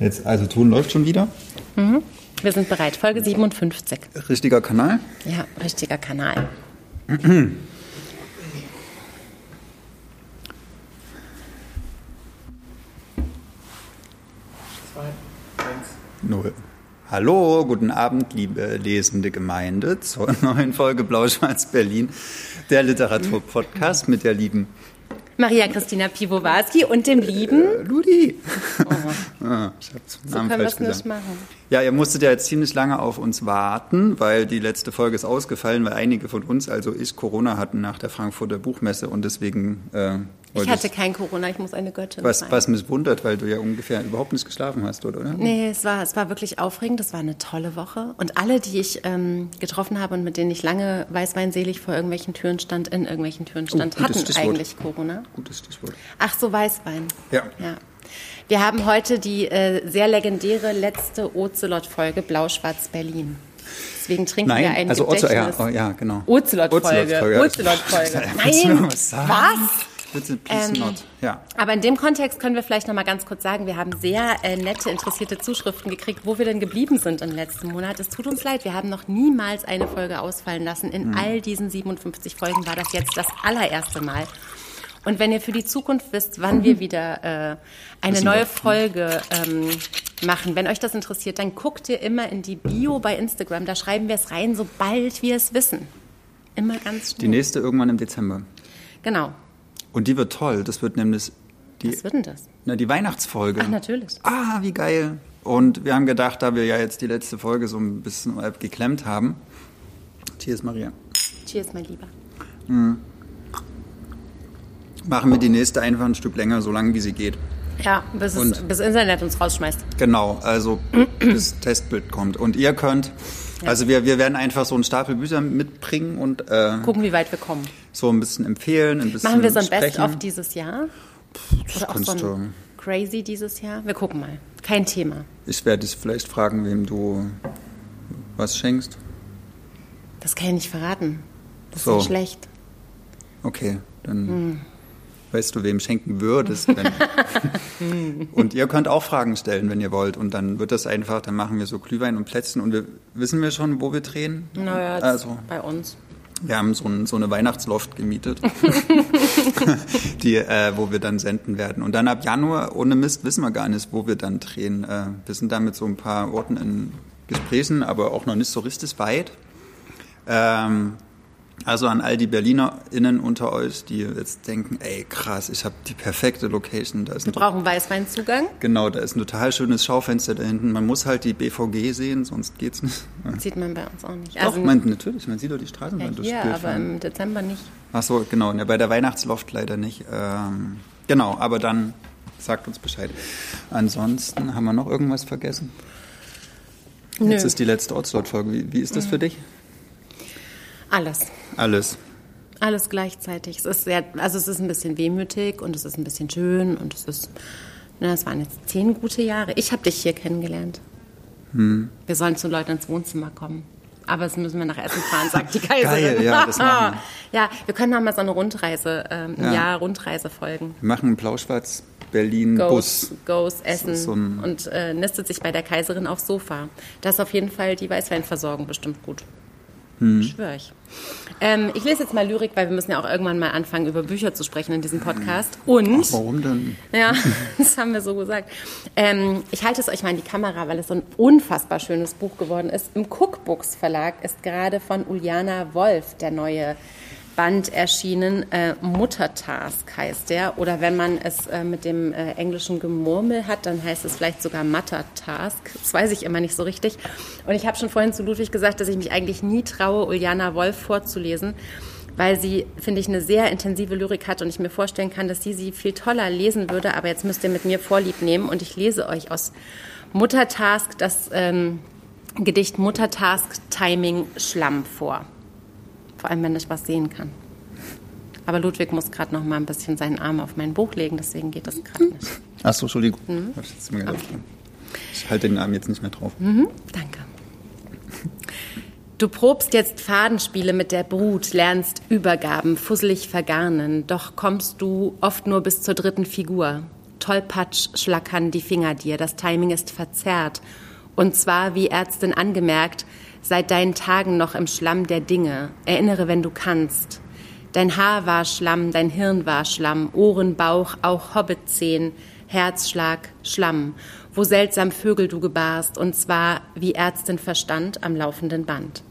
Jetzt, also Ton läuft schon wieder. Wir sind bereit. Folge 57. Richtiger Kanal. Ja, richtiger Kanal. Null. Hallo, guten Abend, liebe lesende Gemeinde, zur neuen Folge Blau-Schwarz Berlin, der Literaturpodcast mit der lieben Maria Christina Piwowarski und dem lieben. äh, Ludi. Ah, ich habe den So Namen können wir falsch es nicht gesagt. machen. Ja, ihr musstet ja jetzt ziemlich lange auf uns warten, weil die letzte Folge ist ausgefallen, weil einige von uns, also ich, Corona hatten nach der Frankfurter Buchmesse und deswegen äh, Ich hatte kein Corona, ich muss eine Göttin was, sein. was mich wundert, weil du ja ungefähr überhaupt nicht geschlafen hast, oder? Nee, es war, es war wirklich aufregend. Es war eine tolle Woche. Und alle, die ich ähm, getroffen habe und mit denen ich lange weißweinselig vor irgendwelchen Türen stand, in irgendwelchen Türen stand, Oh, hatten Stichwort. eigentlich Corona. Gutes Stichwort. Ach so, Weißwein. Ja. ja. Wir haben heute die äh, sehr legendäre letzte Ocelot-Folge Blau-Schwarz Berlin. Deswegen trinken wir Nein, ein also Ozo, ja, Gedächtnis. oh, ja, genau. Ocelot-Folge. Willst du Nein, was? Bitte, please Ähm, not. Ja. Aber in dem Kontext können wir vielleicht noch mal ganz kurz sagen, wir haben sehr äh, nette, interessierte Zuschriften gekriegt, wo wir denn geblieben sind im letzten Monat. Es tut uns leid, wir haben noch niemals eine Folge ausfallen lassen. In Mhm. all diesen 57 Folgen war das jetzt das allererste Mal. Und wenn ihr für die Zukunft wisst, wann wir wieder äh, eine neue wir. Folge ähm, machen, wenn euch das interessiert, dann guckt ihr immer in die Bio bei Instagram. Da schreiben wir es rein, sobald wir es wissen. Immer ganz Die schnell. nächste irgendwann im Dezember. Genau. Und die wird toll. Das wird nämlich die, Was wird denn das? na, die Weihnachtsfolge. Ach, natürlich. Ah, wie geil. Und wir haben gedacht, da wir ja jetzt die letzte Folge so ein bisschen geklemmt haben. Cheers, Maria. Cheers, mein Lieber. Machen wir die nächste einfach ein Stück länger, so lange wie sie geht. Ja, bis, es, Und- bis Internet uns rausschmeißt. Genau, also das Testbild kommt. Und ihr könnt, also wir, wir werden einfach so einen Stapel Bücher mitbringen und äh, Gucken, wie weit wir kommen. So ein bisschen empfehlen, ein bisschen Machen wir so ein. Best-of dieses Jahr? Oder auch kannst so ein Crazy dieses Jahr? Wir gucken mal. Kein Thema. Ich werde dich vielleicht fragen, wem du was schenkst. Das kann ich nicht verraten. Das So. ist schlecht. Okay, dann Hm. weißt du, wem schenken würdest. Und ihr könnt auch Fragen stellen, wenn ihr wollt. Und dann wird das einfach, dann machen wir so Glühwein und Plätzchen. Und wir wissen wir schon, wo wir drehen? Naja, also, bei uns. Wir haben so, ein, so eine Weihnachtsloft gemietet, die, äh, wo wir dann senden werden. Und dann ab Januar, ohne Mist, wissen wir gar nicht, wo wir dann drehen. Äh, wir sind da mit so ein paar Orten in Gesprächen, aber auch noch nicht so richtig weit. Ähm, also an all die BerlinerInnen unter euch, die jetzt denken, ey krass, ich habe die perfekte Location. Da ist Wir brauchen Weißweinzugang. genau, da ist ein total schönes Schaufenster da hinten. Man muss halt die BVG sehen, sonst geht's nicht. Sieht man bei uns auch nicht. Doch, man, natürlich, man sieht doch die Straßenbahn ja, hier, Bild aber fahren. im Dezember nicht. Ach so, genau. Ja, bei der Weihnachtsloft leider nicht. Ähm, genau, aber dann sagt uns Bescheid. Ansonsten haben wir noch irgendwas vergessen? Nö. Jetzt ist die letzte Ortslot-Folge. Wie, wie ist das für dich? Alles. Alles. Alles gleichzeitig. Es ist sehr, also es ist ein bisschen wehmütig und es ist ein bisschen schön und es ist, na, es waren jetzt zehn gute Jahre. Ich habe dich hier kennengelernt. Hm. Wir sollen zu Leuten ins Wohnzimmer kommen. Aber das müssen wir nach Essen fahren, sagt die Kaiserin. Geil, ja, das machen ja, wir können noch mal so eine Rundreise, ähm, Ja. Jahr Rundreise folgen. Wir machen einen Blau-Schwarz-Berlin-Bus. Goes, goes Essen so und äh, nistet sich bei der Kaiserin aufs Sofa. Da ist auf jeden Fall die Weißweinversorgung bestimmt gut. Hm. Schwör ich. Ähm, ich lese jetzt mal Lyrik, weil wir müssen ja auch irgendwann mal anfangen, über Bücher zu sprechen in diesem Podcast. Und, Warum denn? ja, das haben wir so gesagt. Ähm, ich halte es euch mal in die Kamera, weil es so ein unfassbar schönes Buch geworden ist. Im Cookbooks Verlag ist gerade von Uliana Wolf der neue Band erschienen. Äh, Muttertask heißt der. Oder wenn man es äh, mit dem äh, englischen Gemurmel hat, dann heißt es vielleicht sogar Muttertask. Das weiß ich immer nicht so richtig. Und ich habe schon vorhin zu Ludwig gesagt, dass ich mich eigentlich nie traue, Uliana Wolf vorzulesen weil sie, finde ich, eine sehr intensive Lyrik hat und ich mir vorstellen kann, dass sie sie viel toller lesen würde. Aber jetzt müsst ihr mit mir Vorlieb nehmen und ich lese euch aus Muttertask das ähm, Gedicht Muttertask Timing Schlamm vor. Vor allem, wenn ich was sehen kann. Aber Ludwig muss gerade noch mal ein bisschen seinen Arm auf mein Buch legen, deswegen geht das gerade nicht. Ach so, Entschuldigung. Mhm. Ich gedacht. Ich halte den Arm jetzt nicht mehr drauf. Danke. Du probst jetzt Fadenspiele mit der Brut, lernst Übergaben fusselig vergarnen, doch kommst du oft nur bis zur dritten Figur. Tollpatsch schlackern die Finger dir, das Timing ist verzerrt. Und zwar, wie Ärztin angemerkt, seit deinen Tagen noch im Schlamm der Dinge. Erinnere, wenn du kannst. Dein Haar war Schlamm, dein Hirn war Schlamm, Ohren, Bauch, auch Hobbitzehen, Herzschlag, Schlamm, wo seltsam Vögel du gebarst, und zwar, wie Ärztin verstand, am laufenden Band.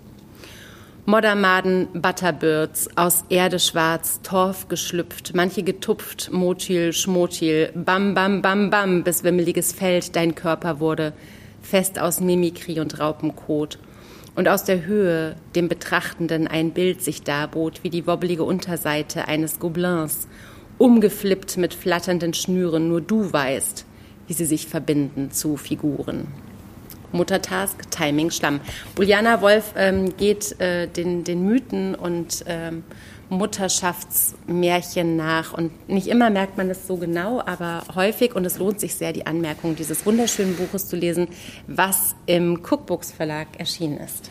Moddermaden, Butterbirds, aus Erde schwarz, Torf geschlüpft, manche getupft, Motil, Schmotil, bam, bam, bam, bam, bis wimmeliges Feld dein Körper wurde, fest aus Mimikrie und Raupenkot. Und aus der Höhe dem Betrachtenden ein Bild sich darbot, wie die wobbelige Unterseite eines Gobelins, umgeflippt mit flatternden Schnüren, nur du weißt, wie sie sich verbinden zu Figuren. Muttertask, Timing, Schlamm. Uliana Wolf ähm, geht äh, den, den Mythen und ähm, Mutterschaftsmärchen nach. Und nicht immer merkt man es so genau, aber häufig, und es lohnt sich sehr, die Anmerkung dieses wunderschönen Buches zu lesen, was im Cookbooks Verlag erschienen ist.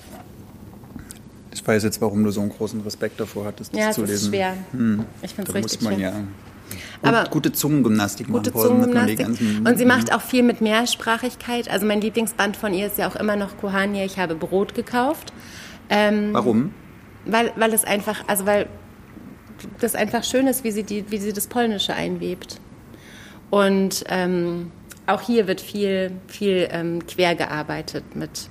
Ich weiß jetzt, warum du so einen großen Respekt davor hattest, das ja, zu lesen. Ja, es ist schwer. Hm. Ich finde es richtig muss man schwer. ja Aber gute Zungengymnastik gute machen Zungengymnastik. ganzen- Und sie macht auch viel mit Mehrsprachigkeit. Also mein Lieblingsband von ihr ist ja auch immer noch Kohania, ich habe Brot gekauft. Ähm, Warum? Weil, weil es einfach, also weil das einfach schön ist, wie sie, die, wie sie das Polnische einwebt. Und ähm, auch hier wird viel, viel ähm, quer gearbeitet mit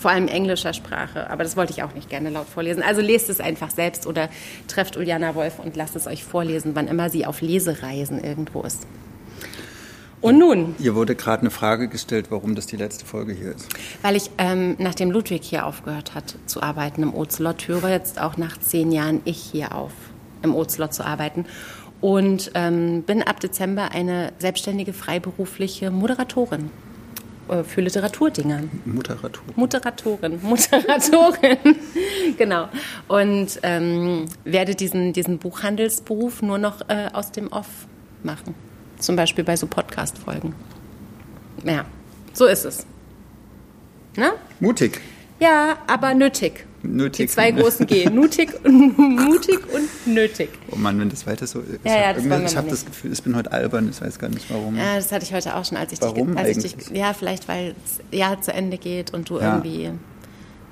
vor allem englischer Sprache. Aber das wollte ich auch nicht gerne laut vorlesen. Also lest es einfach selbst oder trefft Uliana Wolf und lasst es euch vorlesen, wann immer sie auf Lesereisen irgendwo ist. Und nun, Ihr wurde gerade eine Frage gestellt, warum das die letzte Folge hier ist. weil ich, ähm, nachdem Ludwig hier aufgehört hat zu arbeiten im Ozelot, höre jetzt auch nach zehn Jahren ich hier auf, im Ozelot zu arbeiten. Und ähm, bin ab Dezember eine selbstständige, freiberufliche Moderatorin äh, für Literaturdinger. Muteratur. Moderatorin, Moderatorin, genau. Und ähm, werde diesen, diesen Buchhandelsberuf nur noch äh, aus dem Off machen. Zum Beispiel bei so Podcast-Folgen. Ja, so ist es. Ne? Mutig. Ja, aber nötig. Nötig. Die zwei großen G. Nutig mutig und nötig. Oh Mann, wenn das weiter so ist. Ja, ja, das ich habe das Gefühl, ich bin heute albern, ich weiß gar nicht warum. Ja, das hatte ich heute auch schon, als ich Warum dich, als ich dich, ja, vielleicht weil das Jahr zu Ende geht und du Ja. irgendwie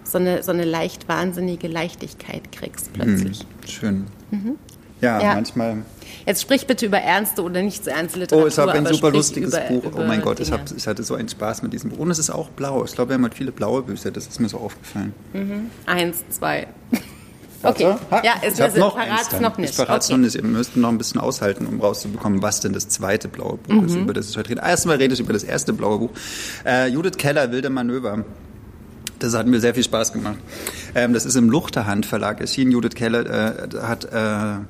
so eine, so eine leicht wahnsinnige Leichtigkeit kriegst plötzlich. Schön. Ja, Mhm. Ja. manchmal. Jetzt sprich bitte über ernste oder nicht so ernste Literatur. Oh, ich habe ein super lustiges über, Buch. Über oh mein Gott, ich, hab, ich hatte so einen Spaß mit diesem Buch. Und es ist auch blau. Ich glaube, wir haben halt viele blaue Bücher. Das ist mir so aufgefallen. Eins, zwei. Warte. Okay. Ha, Ja, es ich ist- noch verrat's eins noch nicht. Ich verrate es Okay. noch nicht. Ihr müsst noch ein bisschen aushalten, um rauszubekommen, was denn das zweite blaue Buch ist, Mhm. über das ich heute rede. Erstmal rede ich über das erste blaue Buch. Äh, Judith Keller, Wilde Manöver. Das hat mir sehr viel Spaß gemacht. Ähm, das ist im Luchterhand Verlag erschienen. Judith Keller äh, hat äh,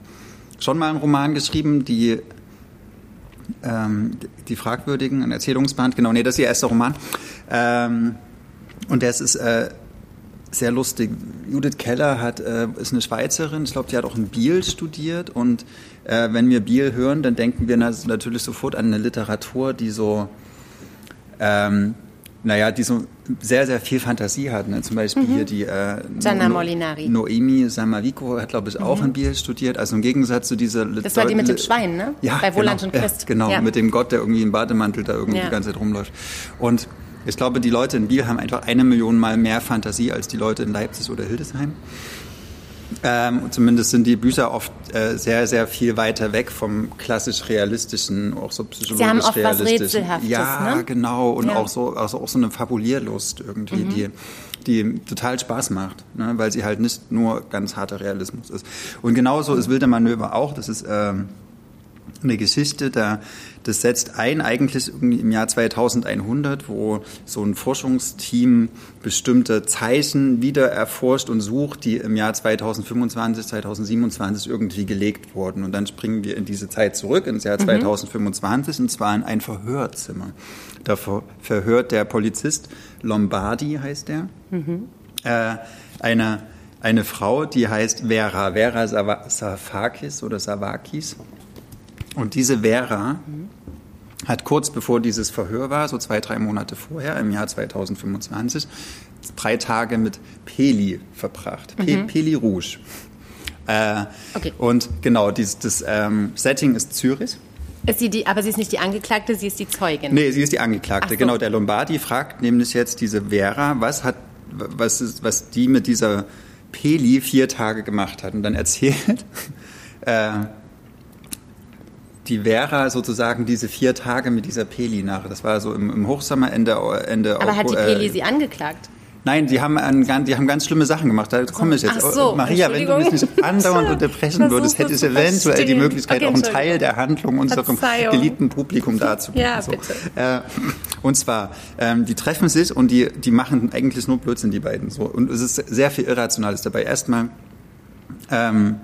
schon mal einen Roman geschrieben, die ähm, die Fragwürdigen, ein Erzählungsband. Genau, nee, das ist ihr erster Roman. Ähm, und das ist äh, sehr lustig. Judith Keller hat, äh, ist eine Schweizerin, ich glaube, die hat auch in Biel studiert. Und äh, wenn wir Biel hören, dann denken wir na- natürlich sofort an eine Literatur, die so, ähm, naja, die so sehr, sehr viel Fantasie hat. Ne? Zum Beispiel hier die äh, Gianna No- Molinari. Noemi Samavico hat, glaube ich, auch in Biel studiert. Also im Gegensatz zu dieser... Das war die mit dem Schwein, ne? Ja, Bei Woland genau, und Christ. Ja, genau, Ja. mit dem Gott, der irgendwie im Bademantel da irgendwie Ja. die ganze Zeit rumläuft. Und ich glaube, die Leute in Biel haben einfach eine Million Mal mehr Fantasie als die Leute in Leipzig oder Hildesheim. Ähm, zumindest sind die Bücher oft äh, sehr, sehr viel weiter weg vom klassisch realistischen, auch so psychologisch haben oft was. Rätselhaftes, Ja, ne? genau. Und Ja. auch so, also auch so eine Fabulierlust irgendwie, Mhm. die, die total Spaß macht, ne? weil sie halt nicht nur ganz harter Realismus ist. Und genauso ist Wilde Manöver auch. Das ist ähm, eine Geschichte, da, das setzt ein eigentlich im Jahr 2100, wo so ein Forschungsteam bestimmte Zeichen wieder erforscht und sucht, die im Jahr 2025, 2027 irgendwie gelegt wurden. Und dann springen wir in diese Zeit zurück, ins Jahr 2025, und zwar in ein Verhörzimmer. Da ver verhört der Polizist, Lombardi heißt der, äh, eine, eine Frau, die heißt Vera, Vera Sava- Savakis oder Savakis. Und diese Vera hat kurz bevor dieses Verhör war, so zwei, drei Monate vorher, im Jahr 2025, drei Tage mit Peli verbracht. Pe Peli Rouge. Äh, Okay. Und genau, dieses, das ähm, Setting ist Zürich. Ist sie die, aber sie ist nicht die Angeklagte, sie ist die Zeugin. Nee, sie ist die Angeklagte. So. Genau, der Lombardi fragt nämlich jetzt diese Vera, was hat, was ist, was die mit dieser Peli vier Tage gemacht hat. Und dann erzählt äh, die Vera sozusagen diese vier Tage mit dieser Peli nach. Das war so im, im Hochsommer, Ende, Ende aber hat die Peli äh, sie angeklagt? Nein, die haben, an, die haben ganz schlimme Sachen gemacht. Da komme ich jetzt. So, Maria, wenn du mich nicht andauernd unterbrechen würdest, hättest du eventuell die. Möglichkeit, Okay, auch einen. Teil der Handlung unserem Verzeihung. geliebten Publikum darzugeben. Ja, bitte. Äh, und zwar, ähm, die treffen sich und die, die machen eigentlich nur Blödsinn, die beiden. So. Und es ist sehr viel Irrationales dabei. Erstmal ähm,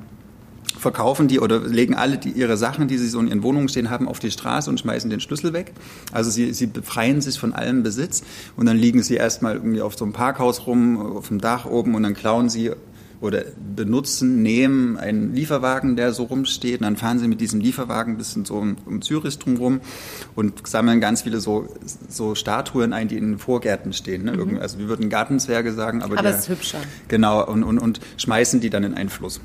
verkaufen die oder legen alle die, ihre Sachen, die sie so in ihren Wohnungen stehen haben, auf die Straße und schmeißen den Schlüssel weg. Also sie, sie befreien sich von allem Besitz und dann liegen sie erstmal irgendwie auf so einem Parkhaus rum, auf dem Dach oben und dann klauen sie oder benutzen, nehmen einen Lieferwagen, der so rumsteht, und dann fahren sie mit diesem Lieferwagen ein bisschen so um, um Zürich drumherum und sammeln ganz viele so, so Statuen ein, die in den Vorgärten stehen. Ne? Irgendwie- Also wir würden Gartenzwerge sagen, aber, Mhm. Aber der, ist hübscher. Genau, und, und, und schmeißen die dann in einen Fluss.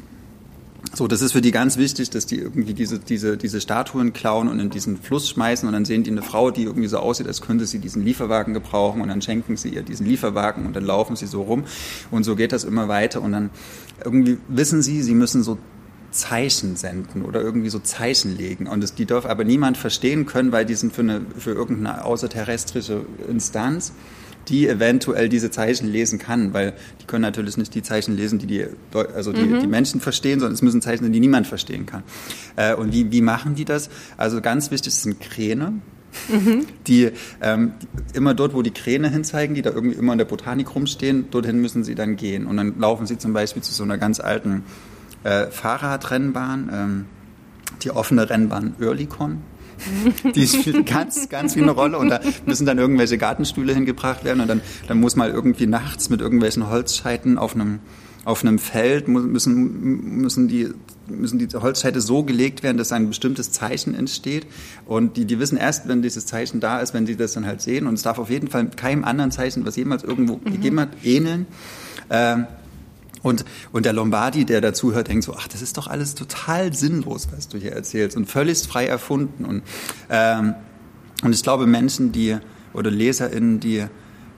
So, das ist für die ganz wichtig, dass die irgendwie diese, diese, diese Statuen klauen und in diesen Fluss schmeißen und dann sehen die eine Frau, die irgendwie so aussieht, als könnte sie diesen Lieferwagen gebrauchen und dann schenken sie ihr diesen Lieferwagen und dann laufen sie so rum und so geht das immer weiter und dann irgendwie wissen sie, sie müssen so Zeichen senden oder irgendwie so Zeichen legen. Und das, die darf aber niemand verstehen können, weil die sind für, eine, für irgendeine außerterrestrische Instanz, die eventuell diese Zeichen lesen kann, weil die können natürlich nicht die Zeichen lesen, die die, also die, die Menschen verstehen, sondern es müssen Zeichen sein, die niemand verstehen kann. Äh, und wie, wie machen die das? Also ganz wichtig sind Kräne. Die ähm, immer dort, wo die Kräne hinzeigen, die da irgendwie immer in der Botanik rumstehen, dorthin müssen sie dann gehen. Und dann laufen sie zum Beispiel zu so einer ganz alten äh, Fahrradrennbahn, ähm, die offene Rennbahn Oerlikon. Die spielt ganz, ganz wie eine Rolle und da müssen dann irgendwelche Gartenstühle hingebracht werden und dann, dann muss mal irgendwie nachts mit irgendwelchen Holzscheiten auf einem, auf einem Feld müssen, müssen die, müssen die Holzscheite so gelegt werden, dass ein bestimmtes Zeichen entsteht und die, die wissen erst, wenn dieses Zeichen da ist, wenn sie das dann halt sehen und es darf auf jeden Fall keinem anderen Zeichen, was jemals irgendwo gegeben hat, ähneln. Ähm, und, und der Lombardi, der dazuhört, denkt so, ach, das ist doch alles total sinnlos, was du hier erzählst und völlig frei erfunden. Und, ähm, und ich glaube, Menschen, die, oder LeserInnen, die,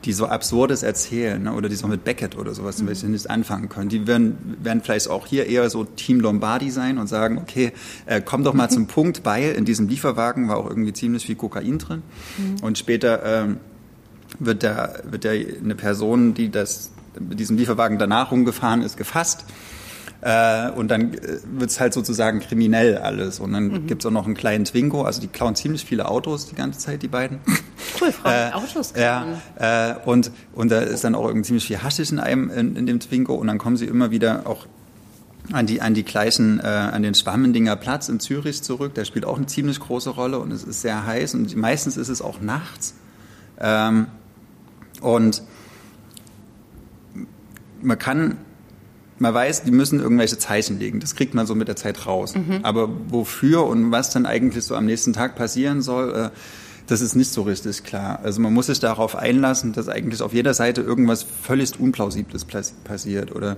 die so Absurdes erzählen, ne, oder die so mit Beckett oder sowas zum Beispiel nicht anfangen können, die werden, werden vielleicht auch hier eher so Team Lombardi sein und sagen, okay, äh, komm doch mal zum Punkt, weil in diesem Lieferwagen war auch irgendwie ziemlich viel Kokain drin. Und später ähm, wird, der, wird der, eine Person, die das mit diesem Lieferwagen danach rumgefahren ist, gefasst. Äh, und dann äh, wird's halt sozusagen kriminell alles. Und dann gibt's auch noch einen kleinen Twingo. Also die klauen ziemlich viele Autos die ganze Zeit, die beiden. Cool, Frau mit Autos Ja, klauen. äh, und, und da ist dann auch irgendwie ziemlich viel Haschisch in einem, in, in dem Twingo. Und dann kommen sie immer wieder auch an die, an die gleichen, äh, an den Schwammendinger Platz in Zürich zurück. Der spielt auch eine ziemlich große Rolle und es ist sehr heiß und meistens ist es auch nachts. Ähm, und man kann, man weiß, die müssen irgendwelche Zeichen legen. Das kriegt man so mit der Zeit raus. Aber wofür und was dann eigentlich so am nächsten Tag passieren soll, äh, das ist nicht so richtig klar. Also man muss sich darauf einlassen, dass eigentlich auf jeder Seite irgendwas völlig Unplausibles passiert. Oder,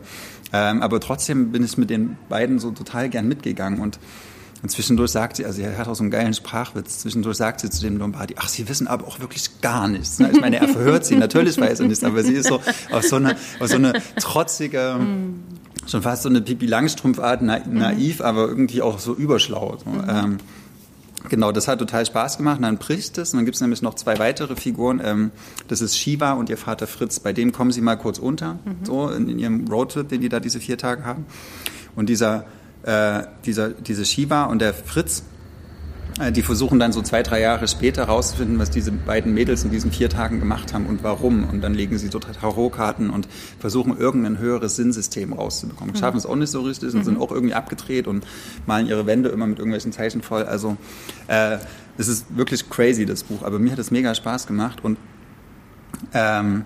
ähm, aber trotzdem bin ich mit den beiden so total gern mitgegangen und und zwischendurch sagt sie, also sie hat auch so einen geilen Sprachwitz, zwischendurch sagt sie zu dem Lombardi, ach, sie wissen aber auch wirklich gar nichts. ne? Ich meine, er verhört sie, natürlich weiß er nichts, aber sie ist so auf so eine, auf so eine trotzige, schon fast so eine Pipi Langstrumpfart, na, naiv, aber irgendwie auch so überschlau. So. Ähm, Genau, das hat total Spaß gemacht. Und dann bricht es. Und dann gibt es nämlich noch zwei weitere Figuren. Ähm, das ist Shiva und ihr Vater Fritz. Bei dem kommen sie mal kurz unter, so in, in ihrem Roadtrip, den die da diese vier Tage haben. Und dieser, äh, dieser, diese Shiva und der Fritz, äh, die versuchen dann so zwei, drei Jahre später herauszufinden, was diese beiden Mädels in diesen vier Tagen gemacht haben und warum. Und dann legen sie so Tarotkarten und versuchen irgendein höheres Sinnsystem rauszubekommen. Schaffen es auch nicht so richtig und sind auch irgendwie abgedreht und malen ihre Wände immer mit irgendwelchen Zeichen voll. Also äh, es ist wirklich crazy, das Buch. Aber mir hat es mega Spaß gemacht und ähm,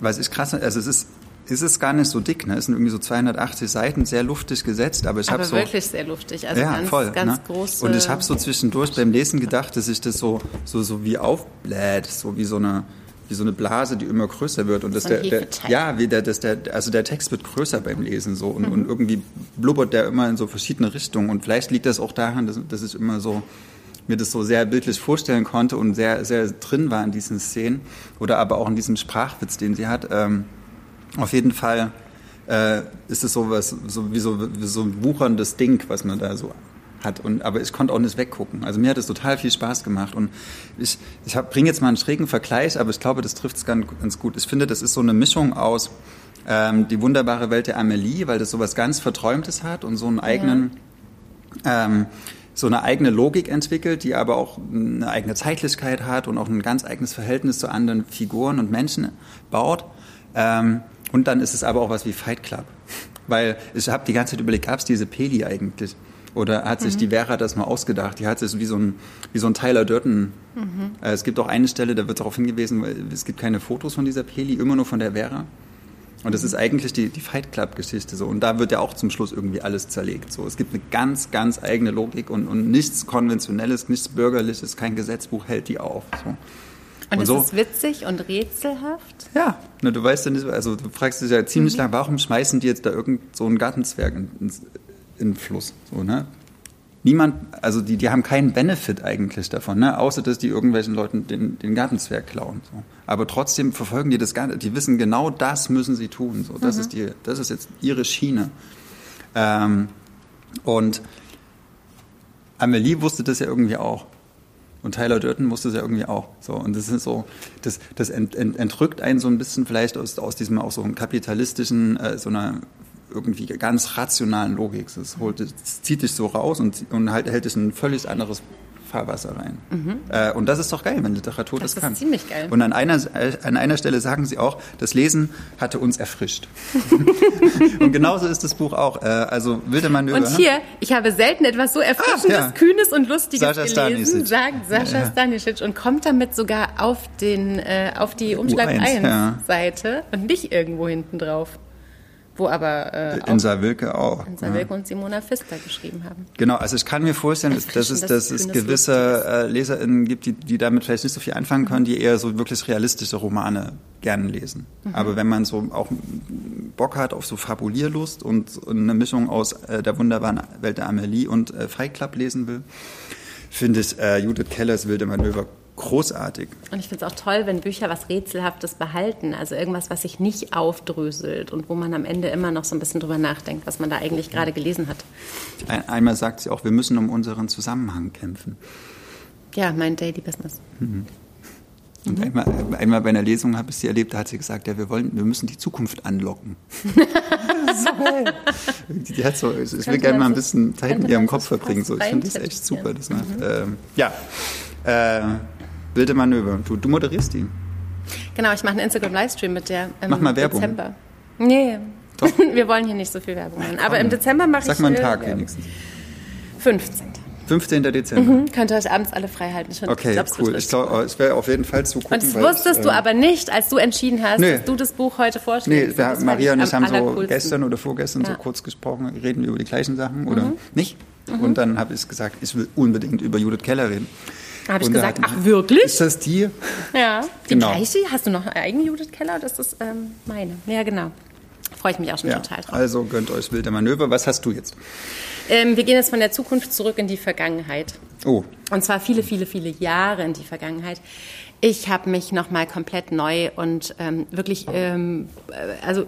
was ich krass, also es ist ist es gar nicht so dick, ne? Es sind irgendwie so 280 Seiten, sehr luftig gesetzt, aber ich habe so wirklich sehr luftig. Also ja, ganz, voll, ganz ne? große. Und ich habe so zwischendurch beim Lesen gedacht, dass ich das so, so, so wie aufbläht, so wie so eine, wie so eine Blase, die immer größer wird. Und So ein der, der, ja, wie der, das der, also der Text wird größer beim Lesen so und, Mhm. und irgendwie blubbert der immer in so verschiedene Richtungen. Und vielleicht liegt das auch daran, dass, dass ich immer so mir das so sehr bildlich vorstellen konnte und sehr, sehr drin war in diesen Szenen oder aber auch in diesem Sprachwitz, den sie hat. Ähm, auf jeden Fall äh, ist es so was, so wie so, wie so ein wucherndes Ding, was man da so hat. Und, aber ich konnte auch nicht weggucken. Also mir hat es total viel Spaß gemacht. Und ich, ich bringe jetzt mal einen schrägen Vergleich, aber ich glaube, das trifft es ganz, ganz gut. Ich finde, das ist so eine Mischung aus ähm, die wunderbare Welt der Amelie, weil das so was ganz Verträumtes hat und so einen eigenen, ähm, so eine eigene Logik entwickelt, die aber auch eine eigene Zeitlichkeit hat und auch ein ganz eigenes Verhältnis zu anderen Figuren und Menschen baut. Ähm, und dann ist es aber auch was wie Fight Club. Weil ich habe die ganze Zeit überlegt, gab es diese Peli eigentlich? Oder hat sich die Vera das mal ausgedacht? Die hat sich wie so ein, wie so ein Tyler Durden. Äh, es gibt auch eine Stelle, da wird darauf hingewiesen, es gibt keine Fotos von dieser Peli, immer nur von der Vera. Und das ist eigentlich die, die Fight Club-Geschichte so. Und da wird ja auch zum Schluss irgendwie alles zerlegt. So, es gibt eine ganz, ganz eigene Logik und, und nichts Konventionelles, nichts Bürgerliches, kein Gesetzbuch hält die auf. So. Und, Und ist so- es witzig und rätselhaft? Ja, ne, du weißt ja nicht, also du fragst dich ja ziemlich lang, warum schmeißen die jetzt da irgend so einen Gartenzwerg in, ins, in den Fluss? So, ne? Niemand, also die, die haben keinen Benefit eigentlich davon, ne? außer dass die irgendwelchen Leuten den, den Gartenzwerg klauen. So. Aber trotzdem verfolgen die das gar nicht. Die wissen genau, das müssen sie tun. So. Das, ist die, das ist jetzt ihre Schiene. Ähm, und Amelie wusste das ja irgendwie auch. Und Tyler Durden wusste es ja irgendwie auch. So, und das ist so, das, das ent, ent, entrückt einen so ein bisschen vielleicht aus, aus diesem auch so einem kapitalistischen, äh, so einer irgendwie ganz rationalen Logik. Das, holt, das zieht dich so raus und, und halt, hält dich in ein völlig anderes Fahrwasser rein. Äh, und das ist doch geil, wenn Literatur das, Das ist kann. ziemlich geil. Und an einer, an einer Stelle sagen sie auch, das Lesen hatte uns erfrischt. und genauso ist das Buch auch. Äh, also wilde Manöver. Und hier, ich habe selten etwas so Erfrischendes, Ah, ja. Kühnes und Lustiges Sascha gelesen, Stanisic. sagt Sascha Ja. Stanisic und kommt damit sogar auf, den, äh, auf die Umschlag U1, 1 ja. Und nicht irgendwo hinten drauf. Wo aber äh, auch Insa Wilke auch. Insa ja. Wilke und Simona Pfister geschrieben haben. Genau, also ich kann mir vorstellen, dass, dass, es, dass das es gewisse äh, LeserInnen gibt, die, die damit vielleicht nicht so viel anfangen können, die eher so wirklich realistische Romane gerne lesen. Aber wenn man so auch Bock hat auf so Fabulierlust und eine Mischung aus äh, der wunderbaren Welt der Amelie und äh, Fight Club lesen will, finde ich äh, Judith Kellers Wilde Manöver großartig. Und ich finde es auch toll, wenn Bücher was Rätselhaftes behalten, also irgendwas, was sich nicht aufdröselt und wo man am Ende immer noch so ein bisschen drüber nachdenkt, was man da eigentlich gerade gelesen hat. Ein, einmal sagt sie auch, wir müssen um unseren Zusammenhang kämpfen. Ja, mein Daily Business. Und Mhm. einmal, einmal bei einer Lesung habe ich sie erlebt, da hat sie gesagt, ja, wir wollen, wir müssen die Zukunft anlocken. die, die hat so, ich will könnte gerne mal ein bisschen Zeit mit könnte ihr im man Kopf verbringen. So. Ich finde das echt super. Das macht, ähm, ja, äh, wilde Manöver. Du, du moderierst die. Genau, ich mache einen Instagram-Livestream mit der im Mach mal Werbung. Dezember. Nee, Doch. wir wollen hier nicht so viel Werbung machen. Aber im Dezember mache ich... Sag mal einen äh, Tag ja, wenigstens. 15. 15. Dezember. Hm, Könnt ihr euch abends alle frei halten. Ich, Okay, es cool. Ich glaube, ich werde auf jeden Fall zugucken. Und das wusstest ich, du ähm, aber nicht, als du entschieden hast, Nee. dass du das Buch heute Nee, vorstellst. wir, Das fand Maria und ich haben so gestern oder vorgestern so Ja. Mhm. kurz gesprochen, reden wir über die gleichen Sachen oder nicht? Und dann habe ich gesagt, ich will unbedingt über Judith Keller reden. Habe ich gesagt, ach wirklich? Ist das die? Ja. Die Genau. gleiche? Hast du noch eine eigene Judith Keller? oder ist Das ähm, meine. Ja, genau. Freue ich mich auch schon Ja. total drauf. Also gönnt euch wilde Manöver. Was hast du jetzt? Ähm, wir gehen jetzt von der Zukunft zurück in die Vergangenheit. Oh, Und zwar viele, viele, viele Jahre in die Vergangenheit. Ich habe mich nochmal komplett neu und ähm, wirklich, ähm, äh, also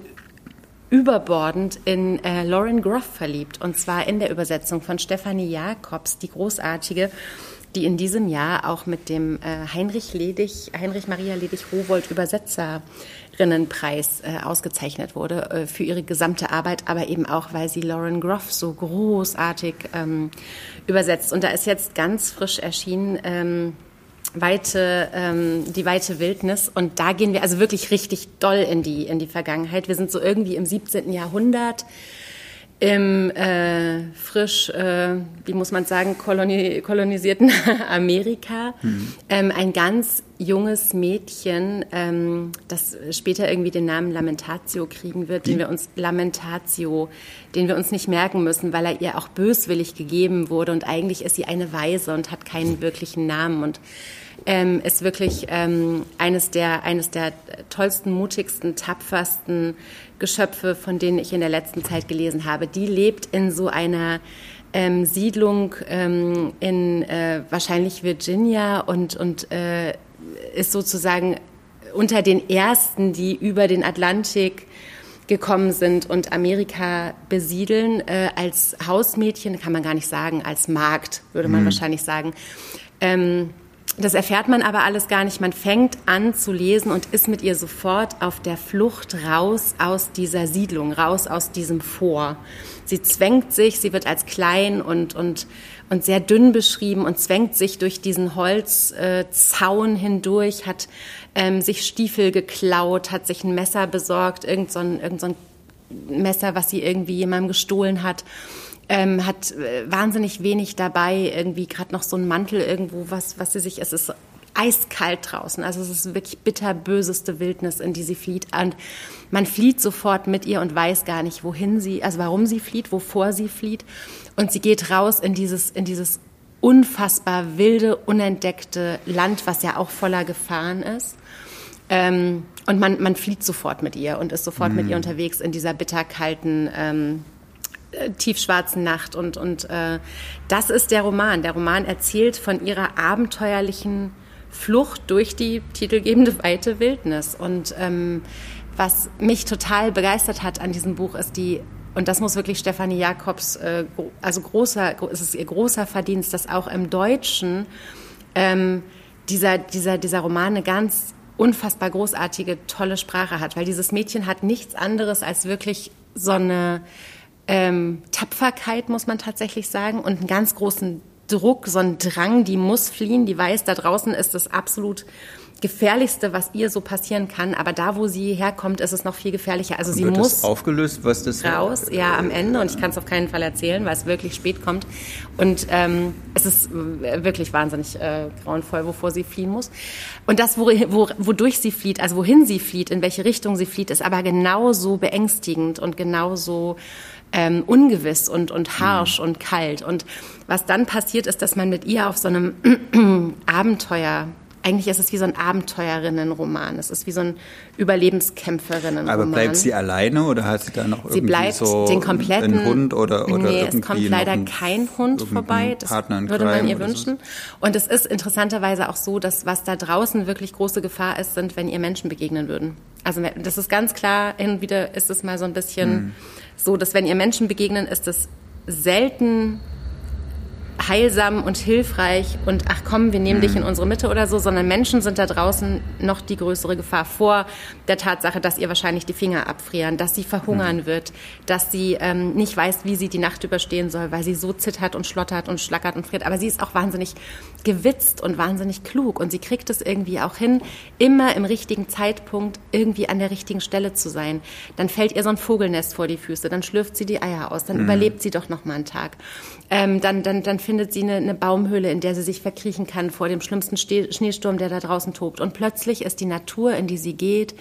überbordend in äh, Lauren Groff verliebt. Und zwar in der Übersetzung von Stefanie Jakobs, die großartige, die in diesem Jahr auch mit dem äh, Heinrich Ledig, Heinrich Maria Ledig-Rowold Übersetzerinnenpreis äh, ausgezeichnet wurde äh, für ihre gesamte Arbeit, aber eben auch, weil sie Lauren Groff so großartig ähm, übersetzt. Und da ist jetzt ganz frisch erschienen ähm, weite, ähm, die weite Wildnis. Und da gehen wir also wirklich richtig doll in die, in die Vergangenheit. Wir sind so irgendwie im 17. Jahrhundert im äh, frisch, äh, wie muss man sagen, koloni kolonisierten Amerika. Ähm, ein ganz junges Mädchen, ähm, das später irgendwie den Namen Lamentatio kriegen wird, den wir uns Lamentatio, den wir uns nicht merken müssen, weil er ihr auch böswillig gegeben wurde und eigentlich ist sie eine Waise und hat keinen wirklichen Namen und ähm, ist wirklich ähm, eines, der, eines der tollsten, mutigsten, tapfersten Geschöpfe, von denen ich in der letzten Zeit gelesen habe. Die lebt in so einer ähm, Siedlung ähm, in äh, wahrscheinlich Virginia und, und äh, ist sozusagen unter den ersten, die über den Atlantik gekommen sind und Amerika besiedeln äh, als Hausmädchen, kann man gar nicht sagen, als Markt, würde man mhm. wahrscheinlich sagen. Ähm, das erfährt man aber alles gar nicht. Man fängt an zu lesen und ist mit ihr sofort auf der Flucht raus aus dieser Siedlung, raus aus diesem Vor. Sie zwängt sich, sie wird als klein und, und, und sehr dünn beschrieben und zwängt sich durch diesen Holzzaun äh, hindurch, hat ähm, sich Stiefel geklaut, hat sich ein Messer besorgt, irgend so irgend so Messer, was sie irgendwie jemandem gestohlen hat ähm, hat äh, wahnsinnig wenig dabei, irgendwie gerade noch so ein Mantel irgendwo, was, was sie sich, es ist eiskalt draußen. Also es ist wirklich bitterböseste Wildnis, in die sie flieht. Und man flieht sofort mit ihr und weiß gar nicht, wohin sie, also warum sie flieht, wovor sie flieht. Und sie geht raus in dieses, in dieses unfassbar wilde, unentdeckte Land, was ja auch voller Gefahren ist. Ähm, und man, man flieht sofort mit ihr und ist sofort mhm. mit ihr unterwegs in dieser bitterkalten ähm, äh, tiefschwarzen Nacht. Und, und äh, das ist der Roman. Der Roman erzählt von ihrer abenteuerlichen Flucht durch die titelgebende weite Wildnis. Und ähm, was mich total begeistert hat an diesem Buch ist die und das muss wirklich Stefanie Jakobs, äh, also großer, es ist ihr großer Verdienst, dass auch im Deutschen ähm, dieser, dieser, dieser Roman eine ganz unfassbar großartige, tolle Sprache hat, weil dieses Mädchen hat nichts anderes als wirklich so eine ähm, Tapferkeit, muss man tatsächlich sagen, und einen ganz großen Druck, so einen Drang, die muss fliehen, die weiß, da draußen ist das absolut gefährlichste, was ihr so passieren kann. Aber da, wo sie herkommt, ist es noch viel gefährlicher. Also sie Wird muss das aufgelöst, was das raus, ja, am Ende. Und ich kann es auf keinen Fall erzählen, weil es wirklich spät kommt. Und ähm, es ist wirklich wahnsinnig äh, grauenvoll, wovor sie fliehen muss. Und das, wo, wo, wodurch sie flieht, also wohin sie flieht, in welche Richtung sie flieht, ist aber genauso beängstigend und genauso ähm, ungewiss und, und harsh mhm. und kalt. Und was dann passiert ist, dass man mit ihr auf so einem Abenteuer eigentlich ist es wie so ein Abenteuerinnenroman. Es ist wie so ein Überlebenskämpferinnenroman. Aber bleibt sie alleine oder hat sie da noch sie irgendwie so den kompletten, einen Hund oder, oder nee, es kommt leider kein Hund vorbei. Das würde man ihr wünschen. So. Und es ist interessanterweise auch so, dass was da draußen wirklich große Gefahr ist, sind, wenn ihr Menschen begegnen würden. Also das ist ganz klar, hin und wieder ist es mal so ein bisschen hm. so, dass wenn ihr Menschen begegnen, ist es selten heilsam und hilfreich und ach komm, wir nehmen dich in mhm. unsere Mitte oder so, sondern Menschen sind da draußen noch die größere Gefahr vor der Tatsache, dass ihr wahrscheinlich die Finger abfrieren, dass sie verhungern mhm. wird, dass sie ähm, nicht weiß, wie sie die Nacht überstehen soll, weil sie so zittert und schlottert und schlackert und friert. Aber sie ist auch wahnsinnig gewitzt und wahnsinnig klug und sie kriegt es irgendwie auch hin, immer im richtigen Zeitpunkt irgendwie an der richtigen Stelle zu sein. Dann fällt ihr so ein Vogelnest vor die Füße, dann schlürft sie die Eier aus, dann mhm. überlebt sie doch noch mal einen Tag. Ähm, dann, dann, dann findet sie eine, eine Baumhöhle, in der sie sich verkriechen kann vor dem schlimmsten Schneesturm, der da draußen tobt. Und plötzlich ist die Natur, in die sie geht,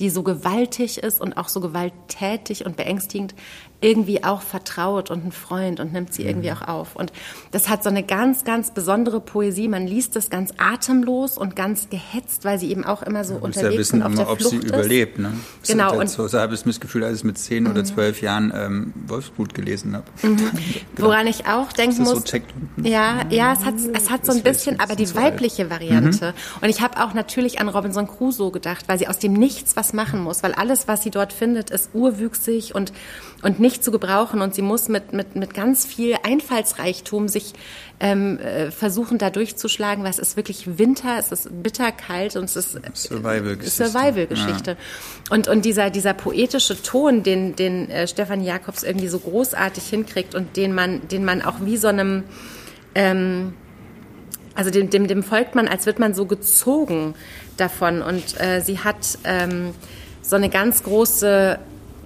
die so gewaltig ist und auch so gewalttätig und beängstigend, irgendwie auch vertraut und ein Freund und nimmt sie mhm. irgendwie auch auf. Und das hat so eine ganz, ganz besondere Poesie. Man liest das ganz atemlos und ganz gehetzt, weil sie eben auch immer so ja, unterwegs ja wissen, und auf immer, der ob Flucht sie überlebt. Ne? Genau. Und so, so habe ich das Gefühl, als ich mit zehn oder mhm. zwölf Jahren ähm, Wolfsblut gelesen habe. Mhm. Woran ich auch denken muss. So ja, ja, es hat, es hat so ein bisschen, aber die weibliche Variante. Mhm. Und ich habe auch natürlich an Robinson Crusoe gedacht, weil sie aus dem Nichts was machen muss, weil alles, was sie dort findet, ist urwüchsig und und nicht zu gebrauchen. Und sie muss mit, mit, mit ganz viel Einfallsreichtum sich ähm, äh, versuchen, da durchzuschlagen, weil es ist wirklich Winter, es ist bitterkalt und es ist Survival-Geschichte. Survival-Geschichte. Ja. Und, und dieser, dieser poetische Ton, den, den äh, Stefan Jakobs irgendwie so großartig hinkriegt und den man, den man auch wie so einem, ähm, also dem, dem, dem folgt man, als wird man so gezogen davon. Und äh, sie hat ähm, so eine ganz große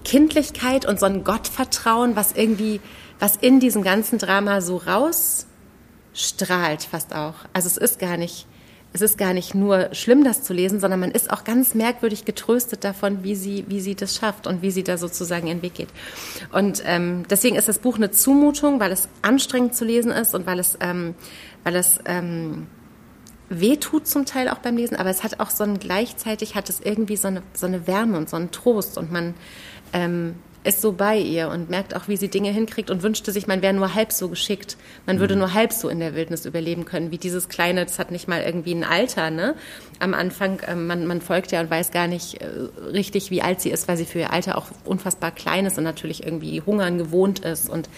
Kindlichkeit und so ein Gottvertrauen, was irgendwie, was in diesem ganzen Drama so rausstrahlt fast auch. Also es ist gar nicht, es ist gar nicht nur schlimm, das zu lesen, sondern man ist auch ganz merkwürdig getröstet davon, wie sie, wie sie das schafft und wie sie da sozusagen ihren Weg geht. Und ähm, deswegen ist das Buch eine Zumutung, weil es anstrengend zu lesen ist und weil es, ähm, weil es ähm, wehtut zum Teil auch beim Lesen, aber es hat auch so ein, gleichzeitig hat es irgendwie so eine, so eine Wärme und so einen Trost und man ähm, ist so bei ihr und merkt auch, wie sie Dinge hinkriegt und wünschte sich, man wäre nur halb so geschickt. Man würde nur halb so in der Wildnis überleben können, wie dieses kleine, das hat nicht mal irgendwie ein Alter, ne? Am Anfang, äh, man, man folgt ja und weiß gar nicht äh, richtig, wie alt sie ist, weil sie für ihr Alter auch unfassbar klein ist und natürlich irgendwie hungern gewohnt ist und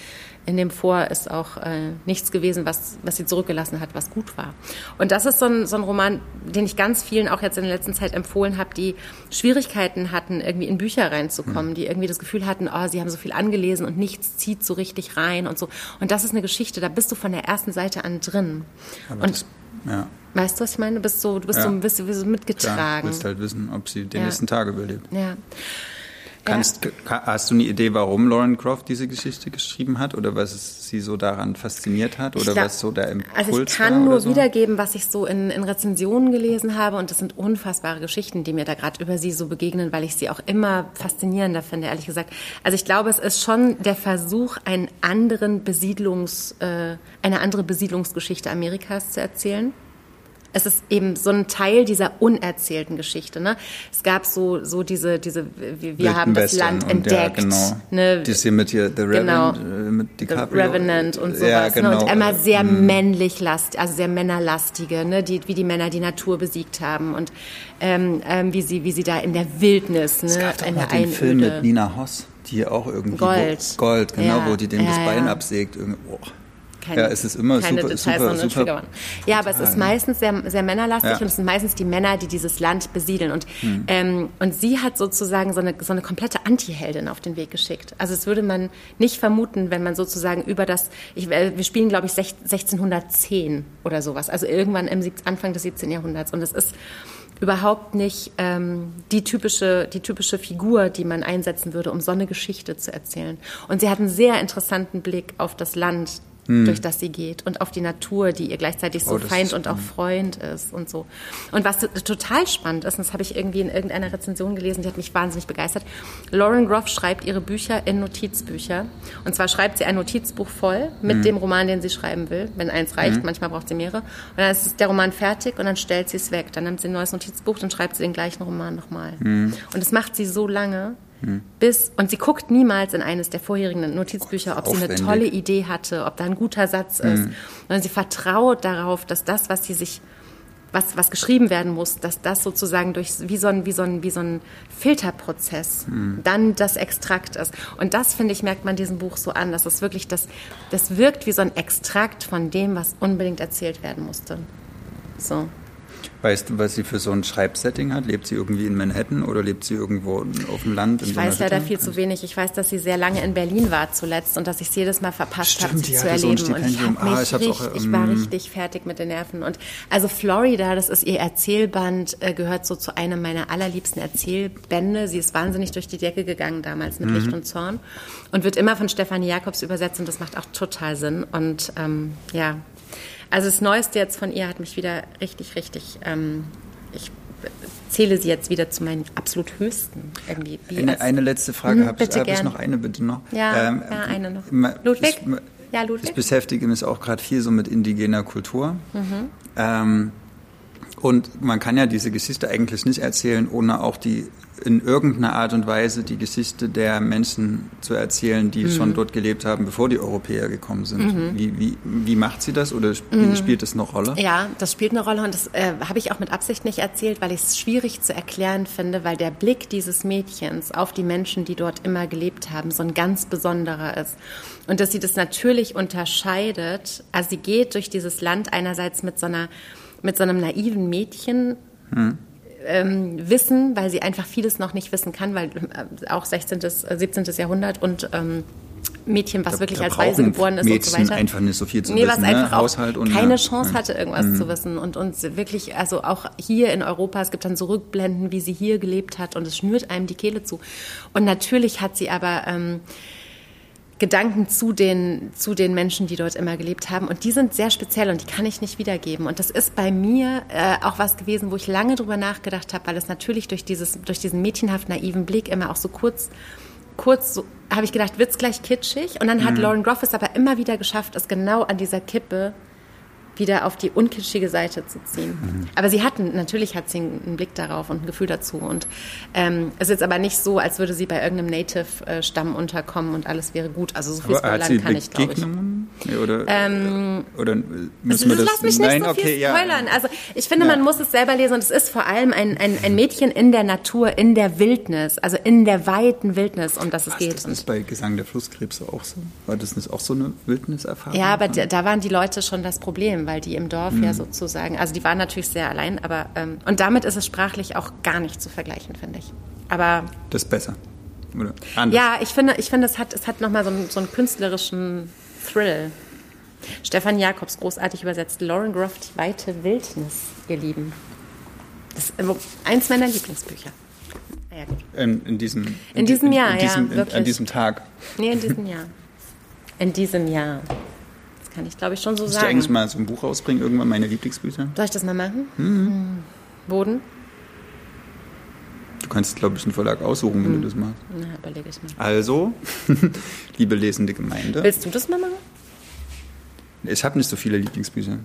in dem Vor ist auch äh, nichts gewesen, was, was sie zurückgelassen hat, was gut war. Und das ist so ein, so ein Roman, den ich ganz vielen auch jetzt in der letzten Zeit empfohlen habe, die Schwierigkeiten hatten, irgendwie in Bücher reinzukommen, mhm. die irgendwie das Gefühl hatten, oh, sie haben so viel angelesen und nichts zieht so richtig rein und so. Und das ist eine Geschichte, da bist du von der ersten Seite an drin. Aber und das, ja. Weißt du, was ich meine? Du bist so, du bist Ja. so, bist so, so mitgetragen. Klar, du willst halt wissen, ob sie den Ja. nächsten Tag überlebt. ja. Kannst, ka- Hast du eine Idee, warum Lauren Croft diese Geschichte geschrieben hat oder was sie so daran fasziniert hat oder glaub- was so der Impuls Also ich kann nur so? wiedergeben, was ich so in, in Rezensionen gelesen habe und das sind unfassbare Geschichten, die mir da gerade über sie so begegnen, weil ich sie auch immer faszinierender finde, ehrlich gesagt. Also ich glaube, es ist schon der Versuch, einen anderen Besiedlungs, äh, eine andere Besiedlungsgeschichte Amerikas zu erzählen. Es ist eben so ein Teil dieser unerzählten Geschichte. Ne? Es gab so, so diese, diese wir, Wilden haben das Western Land entdeckt. Ja, genau. ne? Das hier mit hier The Genau. Revenant, äh, mit The DiCaprio. Revenant und sowas. Ja, genau. ne? Und immer sehr männlich last, also sehr männerlastige, ne? die, wie die Männer die Natur besiegt haben und ähm, ähm, wie sie, wie sie da in der Wildnis, ne? Es gab doch in mal der den Film mit Nina Hoss, die auch irgendwie Gold. Wo, Gold, genau, Ja. wo die dem das Ja, Bein ja. absägt. Irgendwie, oh. Keine, Ja, es ist immer keine super, Details, super, super-. Ja, aber es ist meistens sehr, sehr männerlastig Ja. und es sind meistens die Männer, die dieses Land besiedeln. Und, Hm. ähm, und sie hat sozusagen so eine, so eine komplette Anti-Heldin auf den Weg geschickt. Also das würde man nicht vermuten, wenn man sozusagen über das, ich, äh, wir spielen glaube ich sech- 1610 oder sowas, also irgendwann im Anfang des 17. Jahrhunderts. Und es ist überhaupt nicht ähm, die, typische, die typische Figur, die man einsetzen würde, um so eine Geschichte zu erzählen. Und sie hat einen sehr interessanten Blick auf das Land, durch das sie geht und auf die Natur, die ihr gleichzeitig so Hm. Oh, Feind und auch Freund ist und so. Und was total spannend ist, und das habe ich irgendwie in irgendeiner Rezension gelesen, die hat mich wahnsinnig begeistert. Lauren Groff schreibt ihre Bücher in Notizbücher. Und zwar schreibt sie ein Notizbuch voll mit Hm. dem Roman, den sie schreiben will. Wenn eins reicht, manchmal braucht sie mehrere. Und dann ist der Roman fertig und dann stellt sie es weg. Dann nimmt sie ein neues Notizbuch, dann schreibt sie den gleichen Roman nochmal. Hm. Und das macht sie so lange. Bis, und sie guckt niemals in eines der vorherigen Notizbücher, ob sie eine Aufwendig. tolle Idee hatte, ob da ein guter Satz ist. Sondern sie vertraut darauf, dass das, was sie sich, was, was geschrieben werden muss, dass das sozusagen durch, wie so ein, wie so ein, wie so ein Filterprozess dann das Extrakt ist. Und das, finde ich, merkt man diesem Buch so an, dass es wirklich das, das wirkt wie so ein Extrakt von dem, was unbedingt erzählt werden musste. So. Weißt du, was sie für so ein Schreibsetting hat? Lebt sie irgendwie in Manhattan oder lebt sie irgendwo auf dem Land? In Ich so weiß leider Hütte? viel zu wenig. Ich weiß, dass sie sehr lange in Berlin war zuletzt und dass ich es jedes Mal verpasst habe, sie zu hatte so erleben. und ich habe mich Ah, ich richtig, auch, ich war ähm, richtig fertig mit den Nerven. Und also Florida, das ist ihr Erzählband, äh, gehört so zu einem meiner allerliebsten Erzählbände. Sie ist wahnsinnig durch die Decke gegangen damals mit Mhm. Licht und Zorn und wird immer von Stefanie Jacobs übersetzt und das macht auch total Sinn. Und ähm, ja, also das Neueste jetzt von ihr hat mich wieder richtig, richtig. Ähm, ich zähle sie jetzt wieder zu meinen absolut höchsten irgendwie. Wie Eine, eine letzte Frage Hm, habe ich, bitte hab ich noch eine bitte noch. Ja, ja, eine noch. Ludwig? Ich, Ja, Ludwig? Ich beschäftige mich auch gerade viel so mit indigener Kultur. Mhm. Ähm, und man kann ja diese Geschichte eigentlich nicht erzählen, ohne auch die in irgendeiner Art und Weise die Geschichte der Menschen zu erzählen, die Mhm. schon dort gelebt haben, bevor die Europäer gekommen sind. Wie, wie, wie macht sie das oder sp Mhm. spielt das eine Rolle? Ja, das spielt eine Rolle und das äh, habe ich auch mit Absicht nicht erzählt, weil ich es schwierig zu erklären finde, weil der Blick dieses Mädchens auf die Menschen, die dort immer gelebt haben, so ein ganz besonderer ist. Und dass sie das natürlich unterscheidet. Also sie geht durch dieses Land einerseits mit so einer mit so einem naiven Mädchen ähm, Wissen, weil sie einfach vieles noch nicht wissen kann, weil äh, auch 16., äh, 17. Jahrhundert und ähm, Mädchen, was Da- wirklich da als Weise brauchen geboren ist und so Mädchen weiter. einfach nicht so viel zu nee, was wissen, ne? einfach auch Haushalt und- keine ja. Chance hatte, irgendwas zu wissen. Und uns wirklich, also auch hier in Europa, es gibt dann so Rückblenden, wie sie hier gelebt hat und es schnürt einem die Kehle zu. Und natürlich hat sie aber ähm, Gedanken zu den, zu den Menschen, die dort immer gelebt haben. Und die sind sehr speziell und die kann ich nicht wiedergeben. Und das ist bei mir äh, auch was gewesen, wo ich lange drüber nachgedacht habe, weil es natürlich durch, dieses, durch diesen mädchenhaft naiven Blick immer auch so kurz, kurz so, habe ich gedacht, wird's gleich kitschig? Und dann hat Lauren Groff es aber immer wieder geschafft, es genau an dieser Kippe wieder auf die unkitschige Seite zu ziehen. Mhm. Aber sie hatten, natürlich hat sie einen Blick darauf und ein Gefühl dazu. Und ähm, es ist jetzt aber nicht so, als würde sie bei irgendeinem Native-Stamm unterkommen und alles wäre gut. Also so viel spoilern kann ich, glaube ich. Nee, oder, ähm, oder müssen wir das... Lass mich nicht nein, so okay, viel spoilern. Ja. Also ich finde, ja. man muss es selber lesen und es ist vor allem ein, ein, ein Mädchen in der Natur, in der Wildnis, also in der weiten Wildnis, um das es Was, geht. Das ist bei Gesang der Flusskrebse auch so? War das nicht auch so eine Wildniserfahrung? Ja, aber da waren die Leute schon das Problem, weil die im Dorf mhm. ja sozusagen, also die waren natürlich sehr allein, aber ähm, und damit ist es sprachlich auch gar nicht zu vergleichen, finde ich. Aber das ist besser. Oder anders. Ja, ich finde, ich finde, es hat, es hat nochmal so, einen, so einen künstlerischen Thrill. Stefan Jakobs, großartig übersetzt. Lauren Groff, die weite Wildnis, ihr Lieben. Das ist eins meiner Lieblingsbücher. Ah ja, in, in, diesem, in, in diesem Jahr, in diesem, ja, wirklich. An diesem Tag. Nee, in diesem Jahr. In diesem Jahr kann ich glaube ich schon so Musst sagen. Du eigentlich mal so ein Buch rausbringen, irgendwann meine Lieblingsbücher? Soll ich das mal machen? Mhm. Hm. Boden? Du kannst, glaube ich, einen Verlag aussuchen, wenn mhm. du das machst. Na, überlege ich mal. Also, liebe lesende Gemeinde. Willst du das mal machen? Ich habe nicht so viele Lieblingsbücher.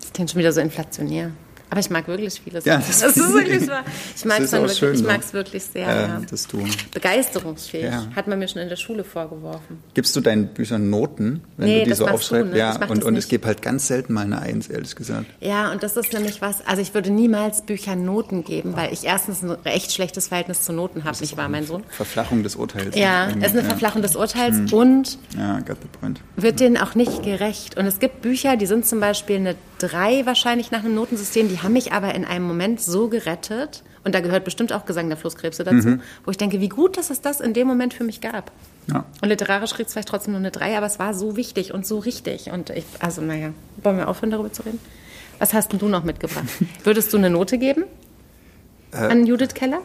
Das klingt schon wieder so inflationär. Aber ich mag wirklich vieles. Ja, das, das ist wirklich wahr. Ich mag es wirklich, ich wirklich sehr. Äh, ja. das du. Begeisterungsfähig. Ja. Hat man mir schon in der Schule vorgeworfen. Gibst du deinen Büchern Noten, wenn nee, du die so aufschreibst? Ne? Ja, und, und es gibt halt ganz selten mal eine Eins, ehrlich gesagt. Ja, und das ist nämlich was, also ich würde niemals Büchern Noten geben, weil ich erstens ein echt schlechtes Verhältnis zu Noten habe, nicht wahr, mein Sohn? Verflachung des Urteils. Ja, es ist eine Verflachung des Urteils hm. und ja, got the point. wird denen auch nicht gerecht. Und es gibt Bücher, die sind zum Beispiel eine Drei wahrscheinlich nach einem Notensystem, die haben mich aber in einem Moment so gerettet, und da gehört bestimmt auch Gesang der Flusskrebse dazu, mhm. wo ich denke, wie gut, dass es das in dem Moment für mich gab. Ja. Und literarisch kriegt es vielleicht trotzdem nur eine Drei, aber es war so wichtig und so richtig. Und ich, also naja, wollen wir aufhören, darüber zu reden? Was hast denn du noch mitgebracht? Würdest du eine Note geben äh, an Judith Keller?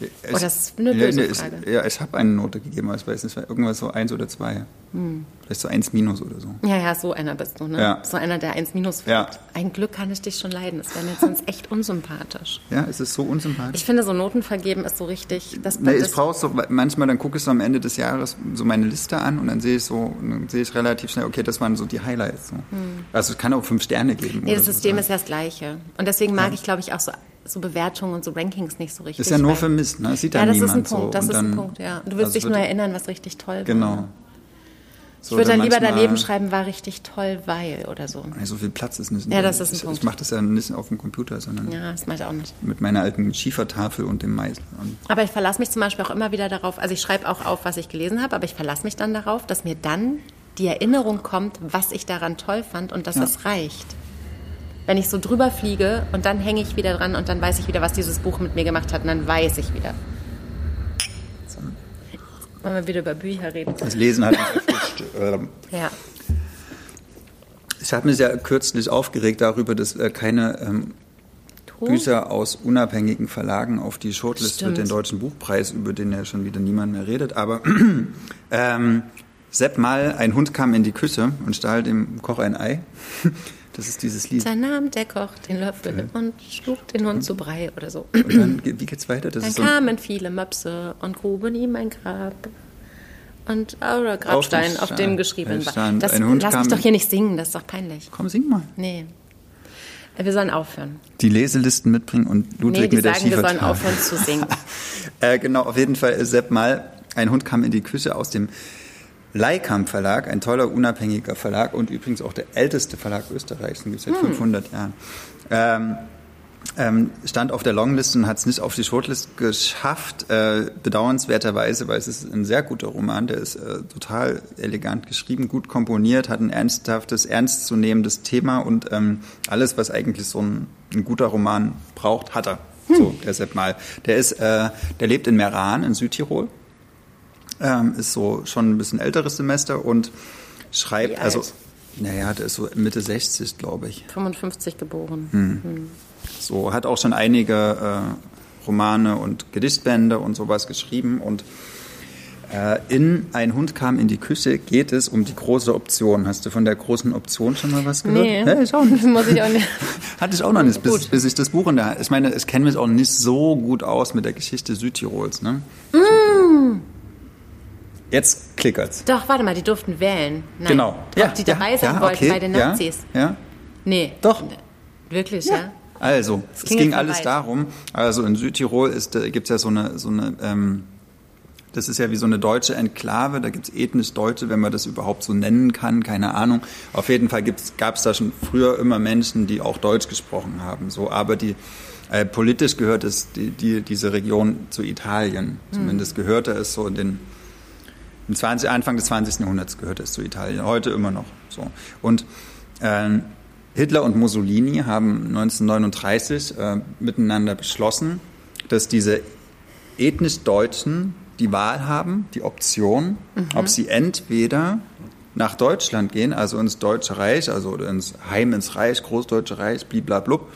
Es, oh, das ist eine böse ja, Frage. Es, ja, ich habe eine Note gegeben, aber ich weiß nicht, irgendwas so eins oder zwei. Hm. Vielleicht so eins minus oder so. Ja, ja, so einer bist du, ne? Ja. So einer, der eins minus führt. Ja. Ein Glück kann ich dich schon leiden. Das wäre mir sonst echt unsympathisch. Ja, es ist so unsympathisch. Ich finde, so Noten vergeben ist so richtig. Das, nee, ich brauche so, manchmal dann gucke ich so am Ende des Jahres so meine Liste an und dann sehe ich so, dann sehe ich relativ schnell, okay, das waren so die Highlights. So. Hm. Also es kann auch fünf Sterne geben. Nee, das System so. ist ja das gleiche. Und deswegen mag ich, glaube ich, auch so so Bewertungen und so Rankings nicht so richtig. Ist ja nur für Mist, ne? Das sieht ja, das ist ein Punkt, so. das ist ein Punkt, ja. Und du wirst also dich nur erinnern, was richtig toll war. Genau. So, ich würde dann lieber daneben schreiben, war richtig toll, weil oder so. So viel Platz ist nicht. Ja, das ist ein ich, Punkt. Ich mache das ja nicht auf dem Computer, sondern ja, das mache ich auch nicht. mit meiner alten Schiefertafel und dem Meißel. Aber ich verlasse mich zum Beispiel auch immer wieder darauf, also ich schreibe auch auf, was ich gelesen habe, aber ich verlasse mich dann darauf, dass mir dann die Erinnerung kommt, was ich daran toll fand und dass ja. das reicht. Wenn ich so drüber fliege und dann hänge ich wieder dran und dann weiß ich wieder, was dieses Buch mit mir gemacht hat und dann weiß ich wieder. Wollen wir wieder über Bücher reden? Das Lesen hat mich erfrischt. Ähm, ja. Ich habe mich ja kürzlich aufgeregt darüber, dass äh, keine ähm, Bücher aus unabhängigen Verlagen auf die Shortlist für den Deutschen Buchpreis, über den ja schon wieder niemand mehr redet. Aber ähm, Sepp Mal, ein Hund kam in die Küche und stahl dem Koch ein Ei. Das ist dieses Lied. Sein nahm der Koch den Löffel ja. und schlug den Hund zu Brei oder so. Und dann, wie geht's weiter? Das dann so kamen viele Möpse und gruben ihm ein Grab. Und oder Grabstein, auf, auf dem geschrieben war. Das, lass mich doch hier nicht singen, das ist doch peinlich. Komm, sing mal. Nee. Wir sollen aufhören. Die Leselisten mitbringen und Ludwig nee, mit der sagen, wir sollen aufhören zu singen. äh, genau, auf jeden Fall, Sepp mal, ein Hund kam in die Küche aus dem Leikamp Verlag, ein toller unabhängiger Verlag und übrigens auch der älteste Verlag Österreichs, den gibt es seit hm. 500 Jahren. Ähm, ähm, stand auf der Longlist und hat es nicht auf die Shortlist geschafft, äh, bedauernswerterweise, weil es ist ein sehr guter Roman, der ist äh, total elegant geschrieben, gut komponiert, hat ein ernsthaftes, ernstzunehmendes Thema und ähm, alles, was eigentlich so ein, ein guter Roman braucht, hat er. Hm. So, Sepp Mal. Der ist, äh, der lebt in Meran in Südtirol ähm, ist so schon ein bisschen älteres Semester und schreibt, also, naja, der ist so Mitte 60, glaube ich. 55 geboren. Hm. Hm. So, hat auch schon einige äh, Romane und Gedichtbände und sowas geschrieben und äh, in Ein Hund kam in die Küche geht es um die große Option. Hast du von der großen Option schon mal was gehört? Nee, nee ich auch nicht. Muss ich auch nicht. Hatte ich auch noch nicht, bis, bis ich das Buch in der Hand. Ich meine, ich kenne mich auch nicht so gut aus mit der Geschichte Südtirols. Ne? Mm. Jetzt klickert's. Doch, warte mal, die durften wählen. Nein, genau. Doch, ja, die dabei ja, sein ja, wollten okay, bei den Nazis. Ja, Nee. Doch. Wirklich, ja? Also, es ging alles weit. darum, also in Südtirol gibt es ja so eine, so eine ähm, das ist ja wie so eine deutsche Enklave, da gibt es ethnisch Deutsche, wenn man das überhaupt so nennen kann, keine Ahnung. Auf jeden Fall gab es da schon früher immer Menschen, die auch Deutsch gesprochen haben, so, aber die äh, politisch gehört es die, die, diese Region zu Italien. Zumindest gehörte es so in den im 20, Anfang des 20. Jahrhunderts gehörte es zu Italien, heute immer noch so. Und ähm, Hitler und Mussolini haben 1939 äh, miteinander beschlossen, dass diese ethnisch Deutschen die Wahl haben, die Option, ob sie entweder nach Deutschland gehen, also ins Deutsche Reich, also ins Heim ins Reich, Großdeutsche Reich, bliblablub,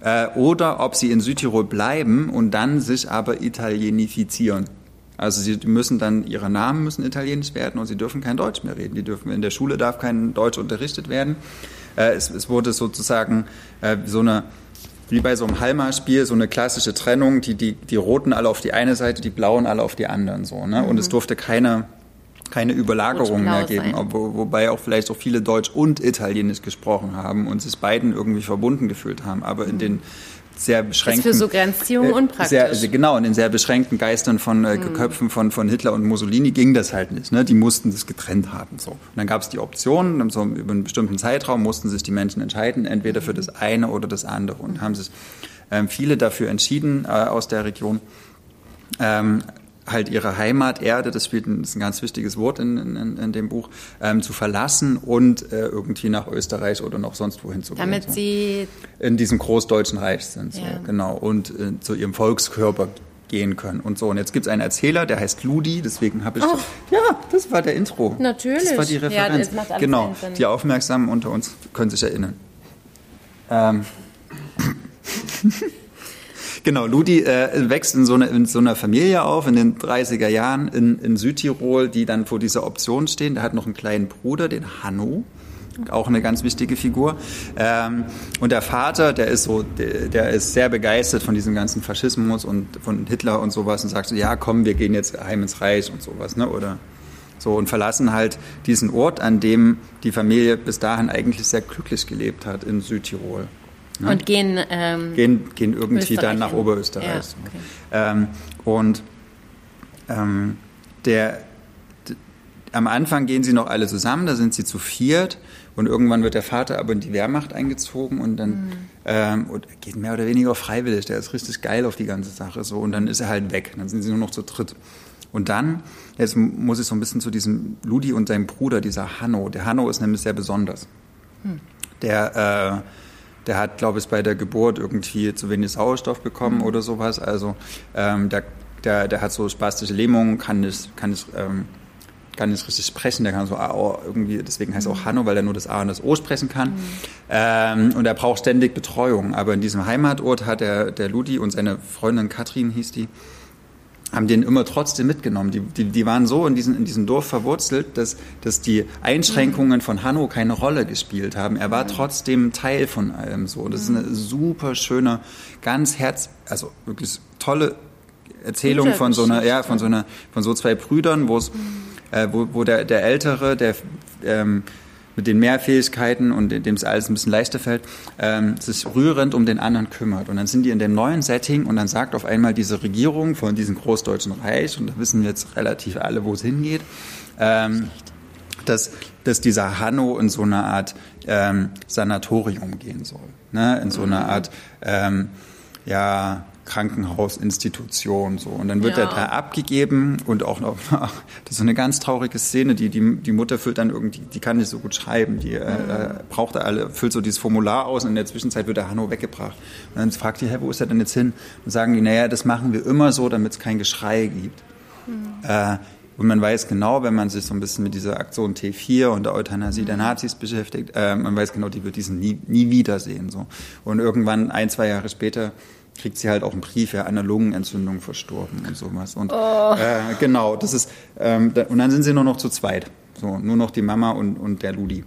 äh, oder ob sie in Südtirol bleiben und dann sich aber italienifizieren. Also sie müssen dann, ihre Namen müssen italienisch werden und sie dürfen kein Deutsch mehr reden. Die dürfen, in der Schule darf kein Deutsch unterrichtet werden. Äh, es, es wurde sozusagen äh, so eine, wie bei so einem Halma-Spiel, so eine klassische Trennung, die, die, die Roten alle auf die eine Seite, die Blauen alle auf die anderen, so, ne? Und es durfte keine, keine Überlagerung mehr geben, wo, wobei auch vielleicht auch viele Deutsch und Italienisch gesprochen haben und sich beiden irgendwie verbunden gefühlt haben, aber in den sehr beschränkten... für so Grenzziehungen äh, unpraktisch. Sehr, genau, in den sehr beschränkten Geistern von äh, Köpfen von, von Hitler und Mussolini ging das halt nicht. Ne? Die mussten das getrennt haben. So. Und dann gab es die Optionen, dann so über einen bestimmten Zeitraum mussten sich die Menschen entscheiden, entweder für das eine oder das andere. Und haben sich ähm, viele dafür entschieden äh, aus der Region, ähm, halt ihre Heimaterde, das spielt ein, das ist ein ganz wichtiges Wort in, in, in dem Buch, ähm, zu verlassen und äh, irgendwie nach Österreich oder noch sonst wohin zu gehen. Damit sie in diesem großdeutschen Reich sind. So, Ja. Genau. Und äh, zu ihrem Volkskörper gehen können und so. Und jetzt gibt es einen Erzähler, der heißt Ludi, deswegen habe ich. Oh. Ja, das war der Intro. Natürlich. Das war die Ja, Referenz. alles genau. Die Aufmerksamen unter uns können sich erinnern. Ähm. Genau, Ludi äh, wächst in so, einer, in so einer Familie auf in den 30er Jahren in, in Südtirol, die dann vor dieser Option stehen. Der hat noch einen kleinen Bruder, den Hanno, auch eine ganz wichtige Figur. Ähm, und der Vater, der ist so, der ist sehr begeistert von diesem ganzen Faschismus und von Hitler und sowas und sagt so, ja, komm, wir gehen jetzt heim ins Reich und sowas, ne? Oder so und verlassen halt diesen Ort, an dem die Familie bis dahin eigentlich sehr glücklich gelebt hat in Südtirol. Ne? und gehen. Ähm, gehen, gehen irgendwie Österreich dann nach hin. Oberösterreich. Ja, okay. ähm, und ähm, der, am Anfang gehen sie noch alle zusammen, da sind sie zu viert und irgendwann wird der Vater aber in die Wehrmacht eingezogen und dann Mhm. ähm, und geht mehr oder weniger freiwillig, der ist richtig geil auf die ganze Sache so und dann ist er halt weg, dann sind sie nur noch zu dritt. Und dann, jetzt muss ich so ein bisschen zu diesem Ludi und seinem Bruder, dieser Hanno. Der Hanno ist nämlich sehr besonders. Der, äh, der hat, glaube ich, bei der Geburt irgendwie zu wenig Sauerstoff bekommen oder sowas. Also ähm, der, der, der hat so spastische Lähmungen, kann nicht, kann nicht, ähm, kann nicht richtig sprechen. Der kann so A, irgendwie, deswegen heißt er auch Hanno, weil er nur das A und das O sprechen kann. Ähm, und er braucht ständig Betreuung. Aber in diesem Heimatort hat der, der Ludi und seine Freundin Katrin hieß die, haben den immer trotzdem mitgenommen. Die, die, die waren so in, diesen, in diesem Dorf verwurzelt, dass, dass die Einschränkungen von Hanno keine Rolle gespielt haben. Er war trotzdem Teil von allem so. Das ist eine super schöne, ganz herz, also wirklich tolle Erzählung von so einer, ja, von so einer, von so zwei Brüdern, wo es, äh, wo, wo der, der Ältere, der ähm, mit den Mehrfähigkeiten und dem es alles ein bisschen leichter fällt, ähm, sich rührend um den anderen kümmert. Und dann sind die in dem neuen Setting und dann sagt auf einmal diese Regierung von diesem Großdeutschen Reich, und da wissen jetzt relativ alle, wo es hingeht, ähm, dass, dass dieser Hanno in so eine Art ähm, Sanatorium gehen soll. Ne? In so eine Art, ähm, ja, Krankenhausinstitution so und dann wird Ja. er da abgegeben und auch noch das ist so eine ganz traurige Szene die die, die Mutter füllt dann irgendwie die kann nicht so gut schreiben die äh, äh, braucht da alle füllt so dieses Formular aus und in der Zwischenzeit wird der Hanno weggebracht und dann fragt die hä wo ist er denn jetzt hin und sagen die naja das machen wir immer so damit es kein Geschrei gibt äh, und man weiß genau, wenn man sich so ein bisschen mit dieser Aktion T4 und der Euthanasie der Nazis beschäftigt, äh, man weiß genau, die wird diesen nie, nie wiedersehen. So. Und irgendwann, ein, zwei Jahre später, kriegt sie halt auch einen Brief, ja, an einer Lungenentzündung verstorben und sowas. Und äh, genau, das ist, ähm, da, und dann sind sie nur noch zu zweit. So, nur noch die Mama und, und der Ludi.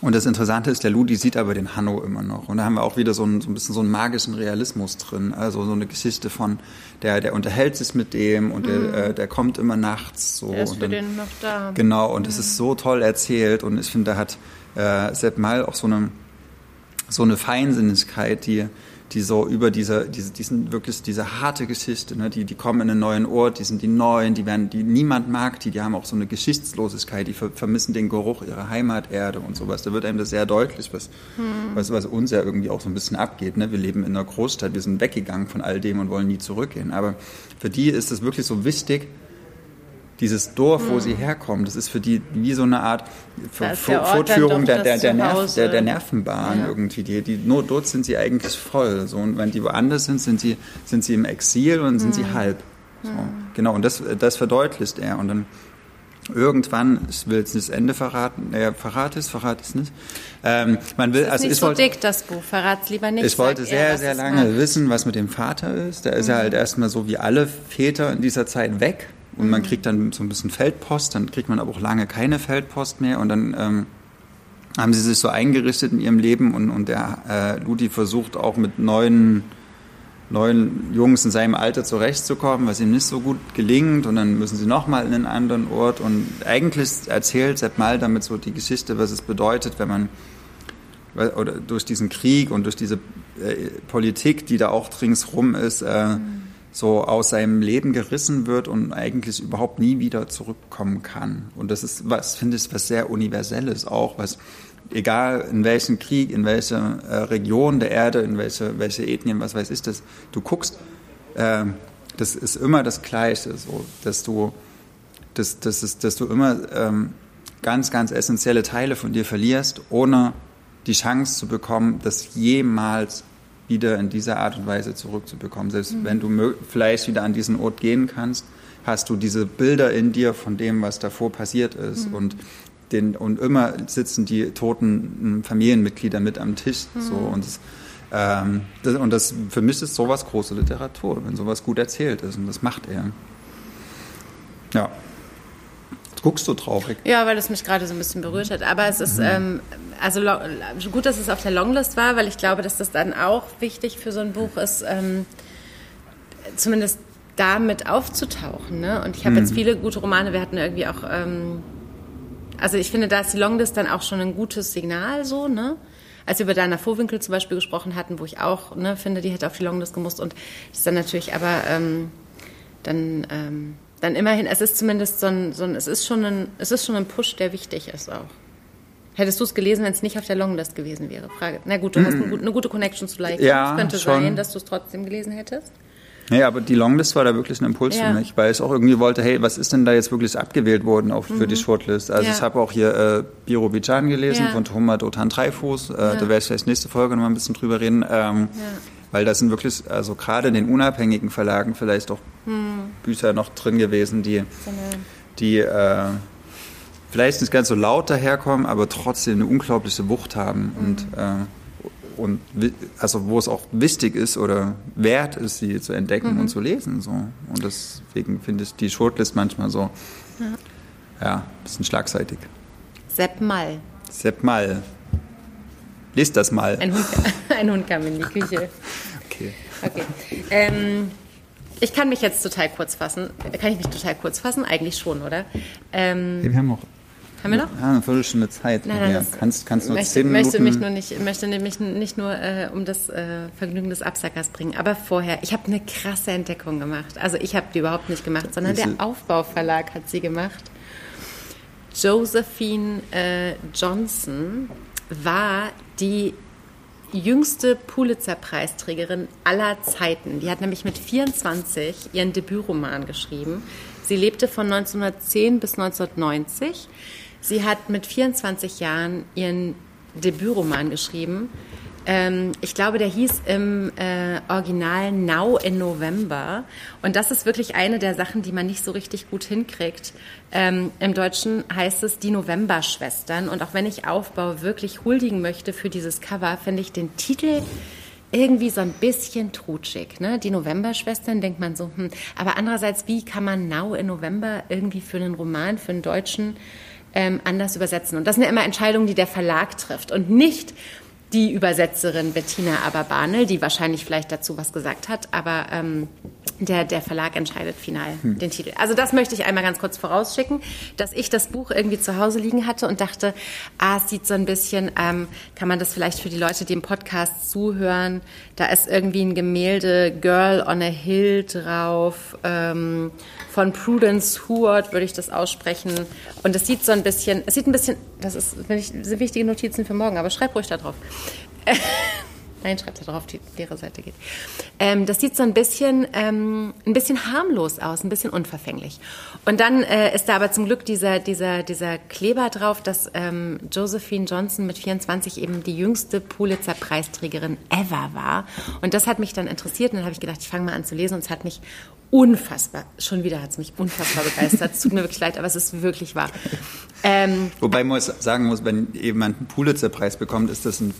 Und das Interessante ist, der Ludi sieht aber den Hanno immer noch. Und da haben wir auch wieder so ein, so ein bisschen so einen magischen Realismus drin. Also so eine Geschichte von, der, der unterhält sich mit dem und der, äh, der kommt immer nachts. So. der ist und für dann- den noch da. Genau, und es ist so toll erzählt und ich finde, da hat äh, Sepp Mall auch so eine, so eine Feinsinnigkeit, die, die so über diese, diese, diesen wirklich diese harte Geschichte, ne, die, die kommen in einen neuen Ort, die sind die Neuen, die werden, die niemand mag, die, die haben auch so eine Geschichtslosigkeit, die ver vermissen den Geruch ihrer Heimaterde und sowas. Da wird einem das sehr deutlich, was, hm. was, was uns ja irgendwie auch so ein bisschen abgeht. Ne? Wir leben in einer Großstadt, wir sind weggegangen von all dem und wollen nie zurückgehen. Aber für die ist es wirklich so wichtig, dieses Dorf, wo sie hm. herkommen, das ist für die wie so eine Art Fortführung der, der, der, Nerv, der, der Nervenbahn ja. irgendwie. Die, die, nur dort sind sie eigentlich voll. So, und wenn die woanders sind, sind sie, sind sie im Exil und sind mhm. sie halb. So. Mhm. Genau, und das, das verdeutlicht er. Und dann irgendwann, ich will jetzt nicht das Ende verraten, er verrate es, verrate es nicht. Ähm, man will, das ist also nicht ich so wollte, dick, das Buch, verrat es lieber nicht. Ich wollte sehr, er, sehr lange wissen, was mit dem Vater ist. Der ist ja halt erstmal so wie alle Väter in dieser Zeit weg und man kriegt dann so ein bisschen Feldpost, dann kriegt man aber auch lange keine Feldpost mehr. Und dann ähm, haben sie sich so eingerichtet in ihrem Leben und, und der äh, Ludi versucht auch mit neuen, neuen Jungs in seinem Alter zurechtzukommen, was ihm nicht so gut gelingt. Und dann müssen sie nochmal in einen anderen Ort. Und eigentlich erzählt Sepp Mal damit so die Geschichte, was es bedeutet, wenn man oder durch diesen Krieg und durch diese äh, Politik, die da auch ringsrum ist, äh, mhm so aus seinem Leben gerissen wird und eigentlich überhaupt nie wieder zurückkommen kann. Und das ist was, finde ich, was sehr Universelles auch, was egal in welchem Krieg, in welcher äh, Region der Erde, in welche, welche Ethnien, was weiß ich das, du guckst, äh, das ist immer das Gleiche, so, dass du, dass, dass, ist, dass du immer ähm, ganz, ganz essentielle Teile von dir verlierst, ohne die Chance zu bekommen, das jemals wieder in dieser Art und Weise zurückzubekommen. Selbst mhm. wenn du vielleicht wieder an diesen Ort gehen kannst, hast du diese Bilder in dir von dem, was davor passiert ist. Mhm. Und, den, und immer sitzen die toten hm, Familienmitglieder mit am Tisch. Mhm. So, und, das, ähm, das, und das für mich ist sowas große Literatur, wenn sowas gut erzählt ist. Und das macht er. Ja guckst du traurig? Ja, weil es mich gerade so ein bisschen berührt hat. Aber es ist, mhm. ähm, also gut, dass es auf der Longlist war, weil ich glaube, dass das dann auch wichtig für so ein Buch ist, ähm, zumindest damit aufzutauchen. Ne? Und ich habe mhm. jetzt viele gute Romane, wir hatten irgendwie auch, ähm, also ich finde, da ist die Longlist dann auch schon ein gutes Signal so, ne? Als wir über Dana Vorwinkel zum Beispiel gesprochen hatten, wo ich auch ne, finde, die hätte auf die Longlist gemusst und das ist dann natürlich aber ähm, dann ähm, dann immerhin, es ist zumindest so ein, so ein, es ist schon ein, es ist schon ein Push, der wichtig ist auch. Hättest du es gelesen, wenn es nicht auf der Longlist gewesen wäre? Frage. Na gut, du hast eine, eine gute Connection zu Like. Ja, es könnte schon. sein, dass du es trotzdem gelesen hättest. Ja, aber die Longlist war da wirklich ein Impuls ja. für mich, weil ich auch irgendwie wollte, hey, was ist denn da jetzt wirklich abgewählt worden auf, mhm. für die mhm. Shortlist? Also ja. ich habe auch hier äh, Birobijan gelesen ja. von Thomas Dotan Dreifuß, äh, da werde ich vielleicht nächste Folge noch mal ein bisschen drüber reden. Ähm, weil da sind wirklich, also gerade in den unabhängigen Verlagen vielleicht auch hm. Bücher noch drin gewesen, die, die äh, vielleicht nicht ganz so laut daherkommen, aber trotzdem eine unglaubliche Wucht haben hm. und, äh, und also wo es auch wichtig ist oder wert ist, sie zu entdecken mhm. und zu lesen. So. Und deswegen finde ich die Shortlist manchmal so ja, ja ein bisschen schlagseitig. Sepp Mall. Sepp Mall. Lest das mal. Ein Hund, ein Hund kam in die Küche. okay. Okay. Ähm, ich kann mich jetzt total kurz fassen. Kann ich mich total kurz fassen? Eigentlich schon, oder? Ähm, wir haben noch. Haben wir noch? Ja, eine Viertelstunde Zeit. Nein, nein, ja, kannst, kannst nur möchte, zehn Minuten. Möchte mich nur nicht, möchte nämlich nicht nur äh, um das äh, Vergnügen des Absackers bringen. Aber vorher, ich habe eine krasse Entdeckung gemacht. Also ich habe die überhaupt nicht gemacht, sondern der Aufbauverlag hat sie gemacht. Josephine äh, Johnson war die jüngste Pulitzer-Preisträgerin aller Zeiten. Die hat nämlich mit 24 ihren Debütroman geschrieben. Sie lebte von 1910 bis 1990. Sie hat mit 24 Jahren ihren Debütroman geschrieben. Ähm, ich glaube, der hieß im äh, Original Now in November. Und das ist wirklich eine der Sachen, die man nicht so richtig gut hinkriegt. Ähm, Im Deutschen heißt es die Novemberschwestern. Und auch wenn ich Aufbau wirklich huldigen möchte für dieses Cover, finde ich den Titel irgendwie so ein bisschen trutschig. Ne? Die Novemberschwestern denkt man so, hm. aber andererseits, wie kann man Now in November irgendwie für einen Roman, für einen Deutschen ähm, anders übersetzen? Und das sind ja immer Entscheidungen, die der Verlag trifft und nicht die Übersetzerin Bettina Aberbanel, die wahrscheinlich vielleicht dazu was gesagt hat, aber ähm, der, der Verlag entscheidet final hm. den Titel. Also das möchte ich einmal ganz kurz vorausschicken, dass ich das Buch irgendwie zu Hause liegen hatte und dachte, ah, es sieht so ein bisschen, ähm, kann man das vielleicht für die Leute, die im Podcast zuhören, da ist irgendwie ein Gemälde Girl on a Hill drauf, ähm, von Prudence Howard würde ich das aussprechen. Und es sieht so ein bisschen, es sieht ein bisschen, das ist, das sind wichtige Notizen für morgen, aber schreib ruhig da drauf. Nein, schreibt da drauf, die leere Seite geht. Ähm, das sieht so ein bisschen, ähm, ein bisschen harmlos aus, ein bisschen unverfänglich. Und dann äh, ist da aber zum Glück dieser, dieser, dieser Kleber drauf, dass ähm, Josephine Johnson mit 24 eben die jüngste Pulitzer-Preisträgerin ever war. Und das hat mich dann interessiert und dann habe ich gedacht, ich fange mal an zu lesen und es hat mich unfassbar, schon wieder hat es mich unfassbar begeistert. Es tut mir wirklich leid, aber es ist wirklich wahr. Ähm, Wobei man sagen muss, wenn jemand einen Pulitzer-Preis bekommt, ist das ein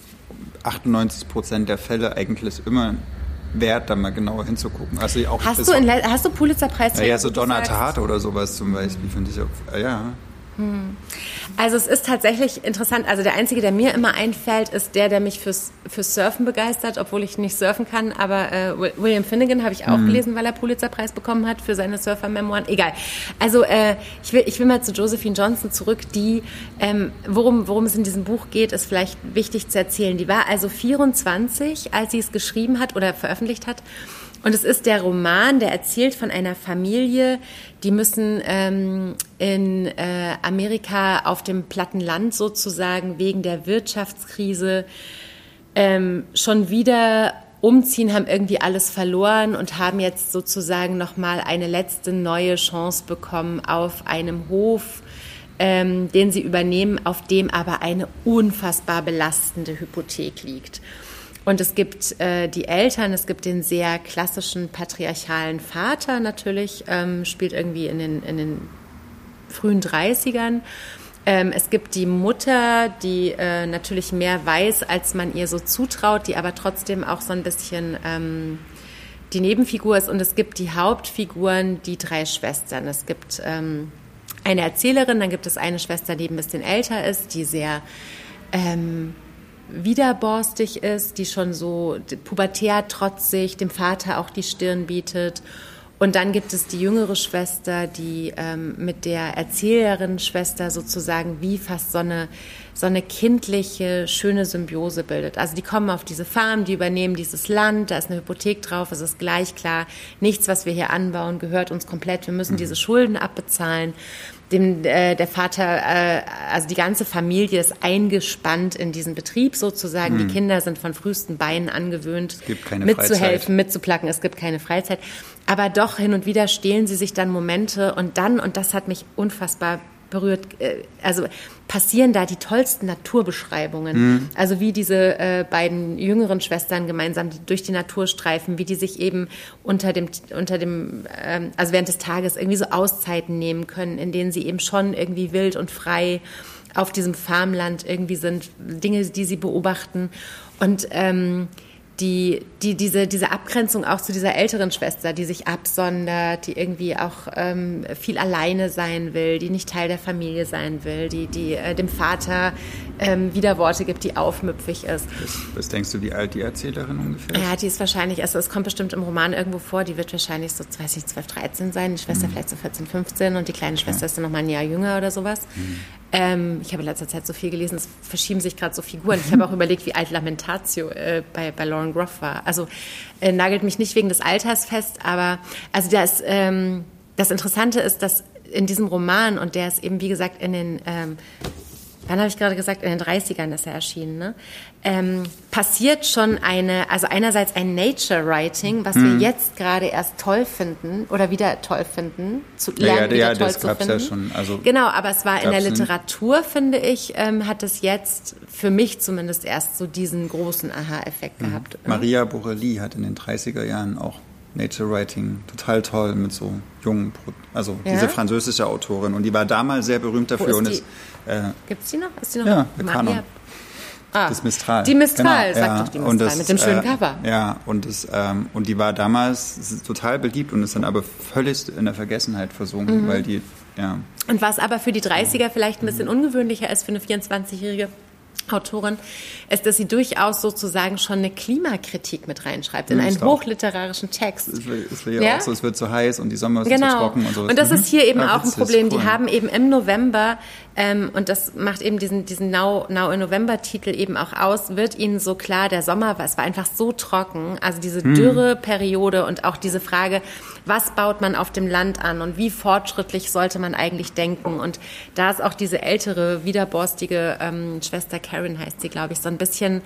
98 Prozent der Fälle eigentlich immer wert, da mal genauer hinzugucken. Also auch hast, du in, hast du Pulitzer-Preis? Ja, ja, so Donner Tat oder sowas zum Beispiel, finde ich auch. Ja. Hm. Also es ist tatsächlich interessant. Also der einzige, der mir immer einfällt, ist der, der mich fürs, fürs Surfen begeistert, obwohl ich nicht surfen kann. Aber äh, William Finnegan habe ich auch mhm. gelesen, weil er Pulitzerpreis bekommen hat für seine Surfer-Memoiren. Egal. Also äh, ich, will, ich will mal zu Josephine Johnson zurück. Die, ähm, worum, worum es in diesem Buch geht, ist vielleicht wichtig zu erzählen. Die war also 24, als sie es geschrieben hat oder veröffentlicht hat. Und es ist der Roman, der erzählt von einer Familie, die müssen ähm, in äh, Amerika auf dem platten Land sozusagen wegen der Wirtschaftskrise ähm, schon wieder umziehen, haben irgendwie alles verloren und haben jetzt sozusagen nochmal eine letzte neue Chance bekommen auf einem Hof, ähm, den sie übernehmen, auf dem aber eine unfassbar belastende Hypothek liegt. Und es gibt äh, die Eltern, es gibt den sehr klassischen patriarchalen Vater natürlich, ähm, spielt irgendwie in den, in den frühen 30ern. Ähm, es gibt die Mutter, die äh, natürlich mehr weiß, als man ihr so zutraut, die aber trotzdem auch so ein bisschen ähm, die Nebenfigur ist. Und es gibt die Hauptfiguren, die drei Schwestern. Es gibt ähm, eine Erzählerin, dann gibt es eine Schwester, die ein bisschen älter ist, die sehr ähm, widerborstig ist, die schon so pubertär trotzig, dem Vater auch die Stirn bietet. Und dann gibt es die jüngere Schwester, die ähm, mit der Erzählerin-Schwester sozusagen wie fast so eine, so eine kindliche, schöne Symbiose bildet. Also die kommen auf diese Farm, die übernehmen dieses Land, da ist eine Hypothek drauf, es ist gleich klar, nichts, was wir hier anbauen, gehört uns komplett. Wir müssen mhm. diese Schulden abbezahlen dem, äh, der Vater, äh, also die ganze Familie ist eingespannt in diesen Betrieb sozusagen. Hm. Die Kinder sind von frühesten Beinen angewöhnt, mitzuhelfen, Freizeit. mitzuplacken. Es gibt keine Freizeit. Aber doch hin und wieder stehlen sie sich dann Momente und dann, und das hat mich unfassbar berührt, äh, also passieren da die tollsten Naturbeschreibungen. Mhm. Also wie diese äh, beiden jüngeren Schwestern gemeinsam durch die Natur streifen, wie die sich eben unter dem, unter dem, ähm, also während des Tages irgendwie so Auszeiten nehmen können, in denen sie eben schon irgendwie wild und frei auf diesem Farmland irgendwie sind, Dinge, die sie beobachten. Und ähm, die, die, diese, diese Abgrenzung auch zu dieser älteren Schwester, die sich absondert, die irgendwie auch ähm, viel alleine sein will, die nicht Teil der Familie sein will, die, die äh, dem Vater ähm, Widerworte gibt, die aufmüpfig ist. Was, was, denkst du, wie alt die Erzählerin ungefähr ist? Ja, die ist wahrscheinlich, also es kommt bestimmt im Roman irgendwo vor, die wird wahrscheinlich so, weiß ich, 12, 13 sein, die Schwester mhm. vielleicht so 14, 15 und die kleine Schwester ja. ist dann noch mal ein Jahr jünger oder sowas. Mhm. Ähm, ich habe in letzter Zeit so viel gelesen, es verschieben sich gerade so Figuren. Ich habe auch überlegt, wie alt Lamentatio äh, bei, bei Lauren Groff war. Also äh, nagelt mich nicht wegen des Alters fest, aber also das, ähm, das Interessante ist, dass in diesem Roman, und der ist eben, wie gesagt, in den ähm, wann habe ich gerade gesagt, in den 30ern ist er erschienen, ne? ähm, passiert schon eine, also einerseits ein Nature Writing, was hm. wir jetzt gerade erst toll finden oder wieder toll finden, zu lernen, ja, ja, wieder ja, toll das zu finden. Ja schon, also genau, aber es war in der Literatur, finde ich, ähm, hat es jetzt für mich zumindest erst so diesen großen Aha-Effekt mhm. gehabt. Maria Borelli hat in den 30er Jahren auch Nature Writing total toll mit so jungen, also ja? diese französische Autorin und die war damals sehr berühmt dafür. Wo ist die? Äh, Gibt es die noch? Ist die noch? Ja, Maria? Ah, das Mistral. Die Mistral, genau, sagt ja. doch die Mistral, das, mit dem schönen äh, Cover. Ja, und, das, ähm, und die war damals total beliebt und ist dann aber völlig in der Vergessenheit versunken, mhm. weil die, ja. Und was aber für die 30er vielleicht ein bisschen ungewöhnlicher ist für eine 24-Jährige, Autorin, ist, dass sie durchaus sozusagen schon eine Klimakritik mit reinschreibt in einen hochliterarischen Text. Es ist ja, ja, auch so, es wird zu heiß und die Sommer ist genau. zu trocken und so. Und das mhm. ist hier eben ja, auch ein Problem. Cool. Die haben eben im November, ähm, und das macht eben diesen, diesen Now, Now in November-Titel eben auch aus, wird ihnen so klar, der Sommer, es war einfach so trocken, also diese hm. Dürreperiode und auch diese Frage, was baut man auf dem Land an und wie fortschrittlich sollte man eigentlich denken. Und da ist auch diese ältere, widerborstige ähm, Schwester Karen, heißt sie, glaube ich, so ein bisschen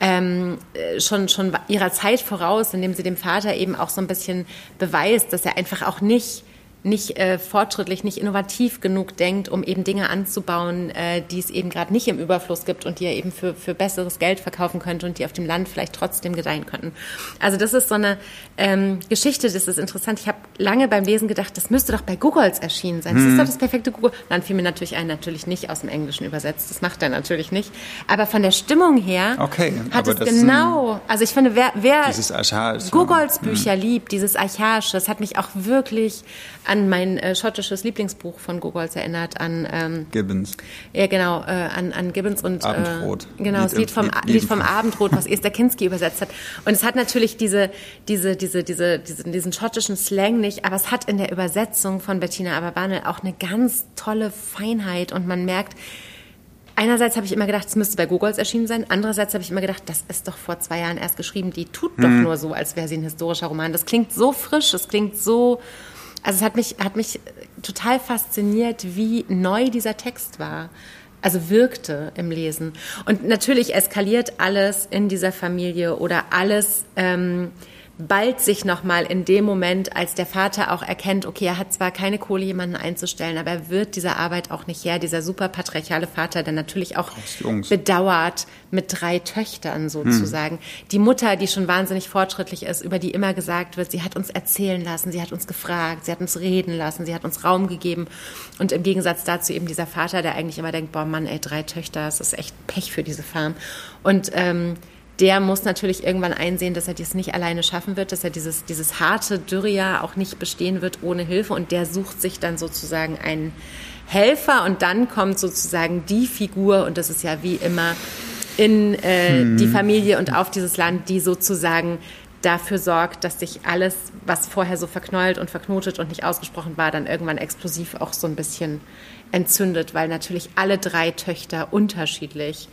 ähm, schon, schon ihrer Zeit voraus, indem sie dem Vater eben auch so ein bisschen beweist, dass er einfach auch nicht nicht äh, fortschrittlich, nicht innovativ genug denkt, um eben Dinge anzubauen, äh, die es eben gerade nicht im Überfluss gibt und die er eben für, für besseres Geld verkaufen könnte und die auf dem Land vielleicht trotzdem gedeihen könnten. Also das ist so eine ähm, Geschichte, das ist interessant. Ich habe lange beim Lesen gedacht, das müsste doch bei Googles erschienen sein. Das mhm. ist doch das perfekte Google. Dann fiel mir natürlich ein, natürlich nicht aus dem Englischen übersetzt. Das macht er natürlich nicht. Aber von der Stimmung her okay, hat es genau, also ich finde, wer, wer Googles mhm. Bücher mhm. liebt, dieses Archaische, das hat mich auch wirklich an mein äh, schottisches Lieblingsbuch von Gogols erinnert, an ähm, Gibbons. Ja, genau, äh, an, an Gibbons und Abendrot. Äh, genau, das Lied vom, Lied vom Abendrot, was Esther Kinski übersetzt hat. Und es hat natürlich diese, diese, diese, diese, diesen, diesen schottischen Slang nicht, aber es hat in der Übersetzung von Bettina Aberbanel auch eine ganz tolle Feinheit und man merkt, Einerseits habe ich immer gedacht, es müsste bei Googles erschienen sein. Andererseits habe ich immer gedacht, das ist doch vor zwei Jahren erst geschrieben. Die tut doch mhm. nur so, als wäre sie ein historischer Roman. Das klingt so frisch, es klingt so also es hat mich, hat mich total fasziniert, wie neu dieser Text war. Also wirkte im Lesen. Und natürlich eskaliert alles in dieser Familie oder alles ähm, ballt sich nochmal in dem Moment, als der Vater auch erkennt, okay, er hat zwar keine Kohle, jemanden einzustellen, aber er wird dieser Arbeit auch nicht her. Dieser super patriarchale Vater, der natürlich auch bedauert mit drei Töchtern sozusagen. Hm. Die Mutter, die schon wahnsinnig fortschrittlich ist, über die immer gesagt wird, sie hat uns erzählen lassen, sie hat uns gefragt, sie hat uns reden lassen, sie hat uns Raum gegeben. Und im Gegensatz dazu eben dieser Vater, der eigentlich immer denkt, boah Mann, ey, drei Töchter, das ist echt Pech für diese Farm. Und ähm, der muss natürlich irgendwann einsehen, dass er das nicht alleine schaffen wird, dass er dieses, dieses harte Dürrejahr auch nicht bestehen wird ohne Hilfe und der sucht sich dann sozusagen einen Helfer und dann kommt sozusagen die Figur und das ist ja wie immer in äh, hm. die Familie und auf dieses Land, die sozusagen dafür sorgt, dass sich alles, was vorher so verknäult und verknotet und nicht ausgesprochen war, dann irgendwann explosiv auch so ein bisschen entzündet, weil natürlich alle drei Töchter unterschiedlich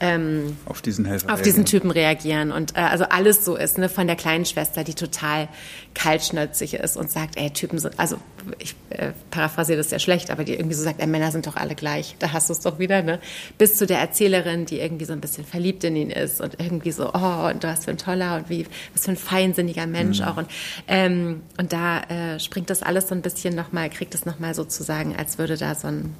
ähm, auf diesen Helfer auf diesen Typen reagieren und äh, also alles so ist ne von der kleinen Schwester die total kaltschnäuzig ist und sagt ey Typen sind also ich äh, paraphrasiere das sehr schlecht aber die irgendwie so sagt ey Männer sind doch alle gleich da hast du es doch wieder ne bis zu der Erzählerin die irgendwie so ein bisschen verliebt in ihn ist und irgendwie so oh und du hast für ein toller und wie was für ein feinsinniger Mensch mhm. auch und ähm, und da äh, springt das alles so ein bisschen noch mal kriegt es noch mal sozusagen als würde da so ein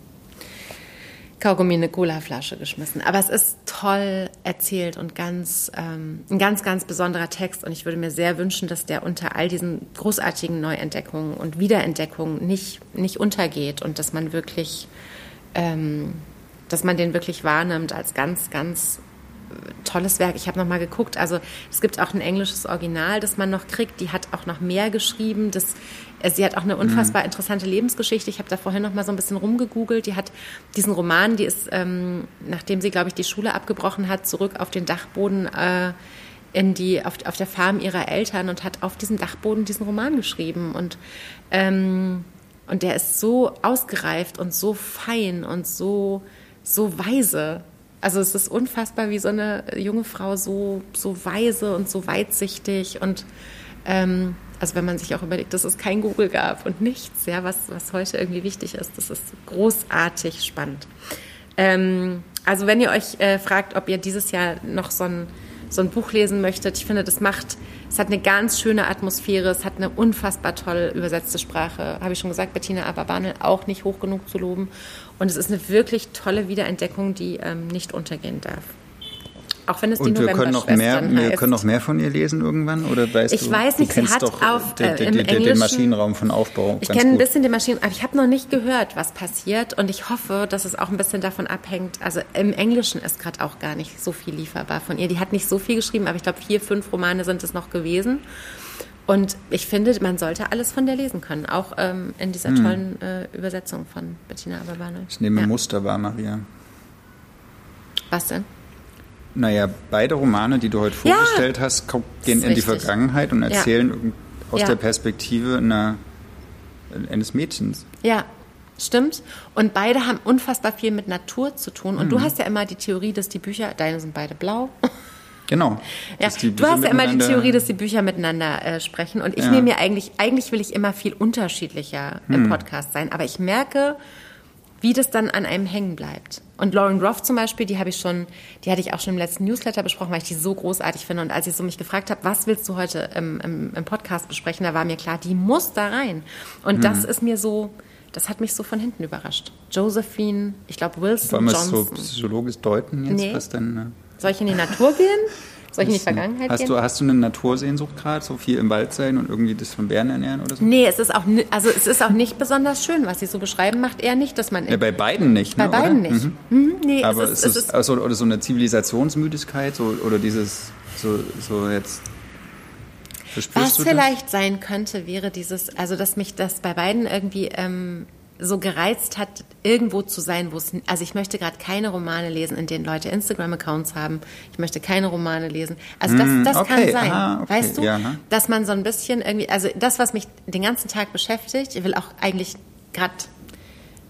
Kaugummi in eine Cola-Flasche geschmissen. Aber es ist toll erzählt und ganz, ähm, ein ganz, ganz besonderer Text. Und ich würde mir sehr wünschen, dass der unter all diesen großartigen Neuentdeckungen und Wiederentdeckungen nicht, nicht untergeht und dass man wirklich, ähm, dass man den wirklich wahrnimmt als ganz, ganz tolles Werk. Ich habe noch mal geguckt. Also es gibt auch ein englisches Original, das man noch kriegt. Die hat auch noch mehr geschrieben. Das, sie hat auch eine unfassbar mhm. interessante Lebensgeschichte. Ich habe da vorhin noch mal so ein bisschen rumgegoogelt. Die hat diesen Roman, die ist, ähm, nachdem sie, glaube ich, die Schule abgebrochen hat, zurück auf den Dachboden äh, in die, auf, auf der Farm ihrer Eltern und hat auf diesem Dachboden diesen Roman geschrieben. Und, ähm, und der ist so ausgereift und so fein und so, so weise. Also es ist unfassbar, wie so eine junge Frau so, so weise und so weitsichtig und ähm, also wenn man sich auch überlegt, dass es kein Google gab und nichts, ja, was, was heute irgendwie wichtig ist, das ist großartig spannend. Ähm, also wenn ihr euch äh, fragt, ob ihr dieses Jahr noch so ein so ein Buch lesen möchtet. Ich finde, das macht, es hat eine ganz schöne Atmosphäre, es hat eine unfassbar toll übersetzte Sprache. Habe ich schon gesagt, Bettina Aberbanel auch nicht hoch genug zu loben. Und es ist eine wirklich tolle Wiederentdeckung, die ähm, nicht untergehen darf. Auch wenn es die Und wir können noch mehr, wir können noch mehr von ihr lesen irgendwann oder weißt ich du? weiß nicht, sie hat auf äh, den, den, den, Maschinenraum von Aufbau. Ich kenne ein bisschen den Maschinenraum, aber ich habe noch nicht gehört, was passiert und ich hoffe, dass es auch ein bisschen davon abhängt. Also im Englischen ist gerade auch gar nicht so viel lieferbar von ihr. Die hat nicht so viel geschrieben, aber ich glaube vier, fünf Romane sind es noch gewesen. Und ich finde, man sollte alles von der lesen können, auch ähm, in dieser hm. tollen äh, Übersetzung von Bettina Aberbanel. Ich nehme ja. Muster wahr, Maria. Was denn? Naja, beide Romane, die du heute Ja. vorgestellt hast, ko- gehen in die richtig. Vergangenheit und Ja. erzählen irgend- aus Ja. der Perspektive einer, eines Mädchens. Ja, stimmt. Und beide haben unfassbar viel mit Natur zu tun. Und du hast ja immer die Theorie, dass die Bücher, deine sind beide blau. Genau. Ja, die du hast ja immer die Theorie, dass die Bücher miteinander äh, sprechen. Und ich Ja. nehme mir eigentlich, eigentlich will ich immer viel unterschiedlicher Hm. im Podcast sein. Aber ich merke, wie das dann an einem hängen bleibt. Und Lauren Groff zum Beispiel, die habe ich schon, die hatte ich auch schon im letzten Newsletter besprochen, weil ich die so großartig finde. Und als ich so mich gefragt habe, was willst du heute im, im, im Podcast besprechen, da war mir klar, die muss da rein. Und Hm. das ist mir so, das hat mich so von hinten überrascht. Josephine, ich glaube Wilson Wollen wir es so Johnson. psychologisch deuten jetzt, Nee. was denn... äh, Soll ich in die Natur gehen? Soll ich in die Vergangenheit hast gehen? Du, hast du eine Natursehnsucht gerade, so viel im Wald sein und irgendwie das von Bären ernähren oder so? Nee, es ist auch also es ist auch nicht besonders schön, was Sie so beschreiben, macht eher nicht, dass man Ja, bei beiden nicht, bei ne, beiden oder? nicht. Mhm. Mhm, nee, Aber es ist, ist es ist also, oder so eine Zivilisationsmüdigkeit so, oder dieses so, so jetzt was vielleicht sein könnte, wäre dieses, also dass mich das bei beiden irgendwie ähm, so gereizt hat, irgendwo zu sein, wo es, also ich möchte gerade keine Romane lesen, in denen Leute Instagram-Accounts haben. Ich möchte keine Romane lesen. Also das, das Mm, okay, kann sein, aha, okay, weißt du, ja, ne? dass man so ein bisschen irgendwie, also das, was mich den ganzen Tag beschäftigt, ich will auch eigentlich gerade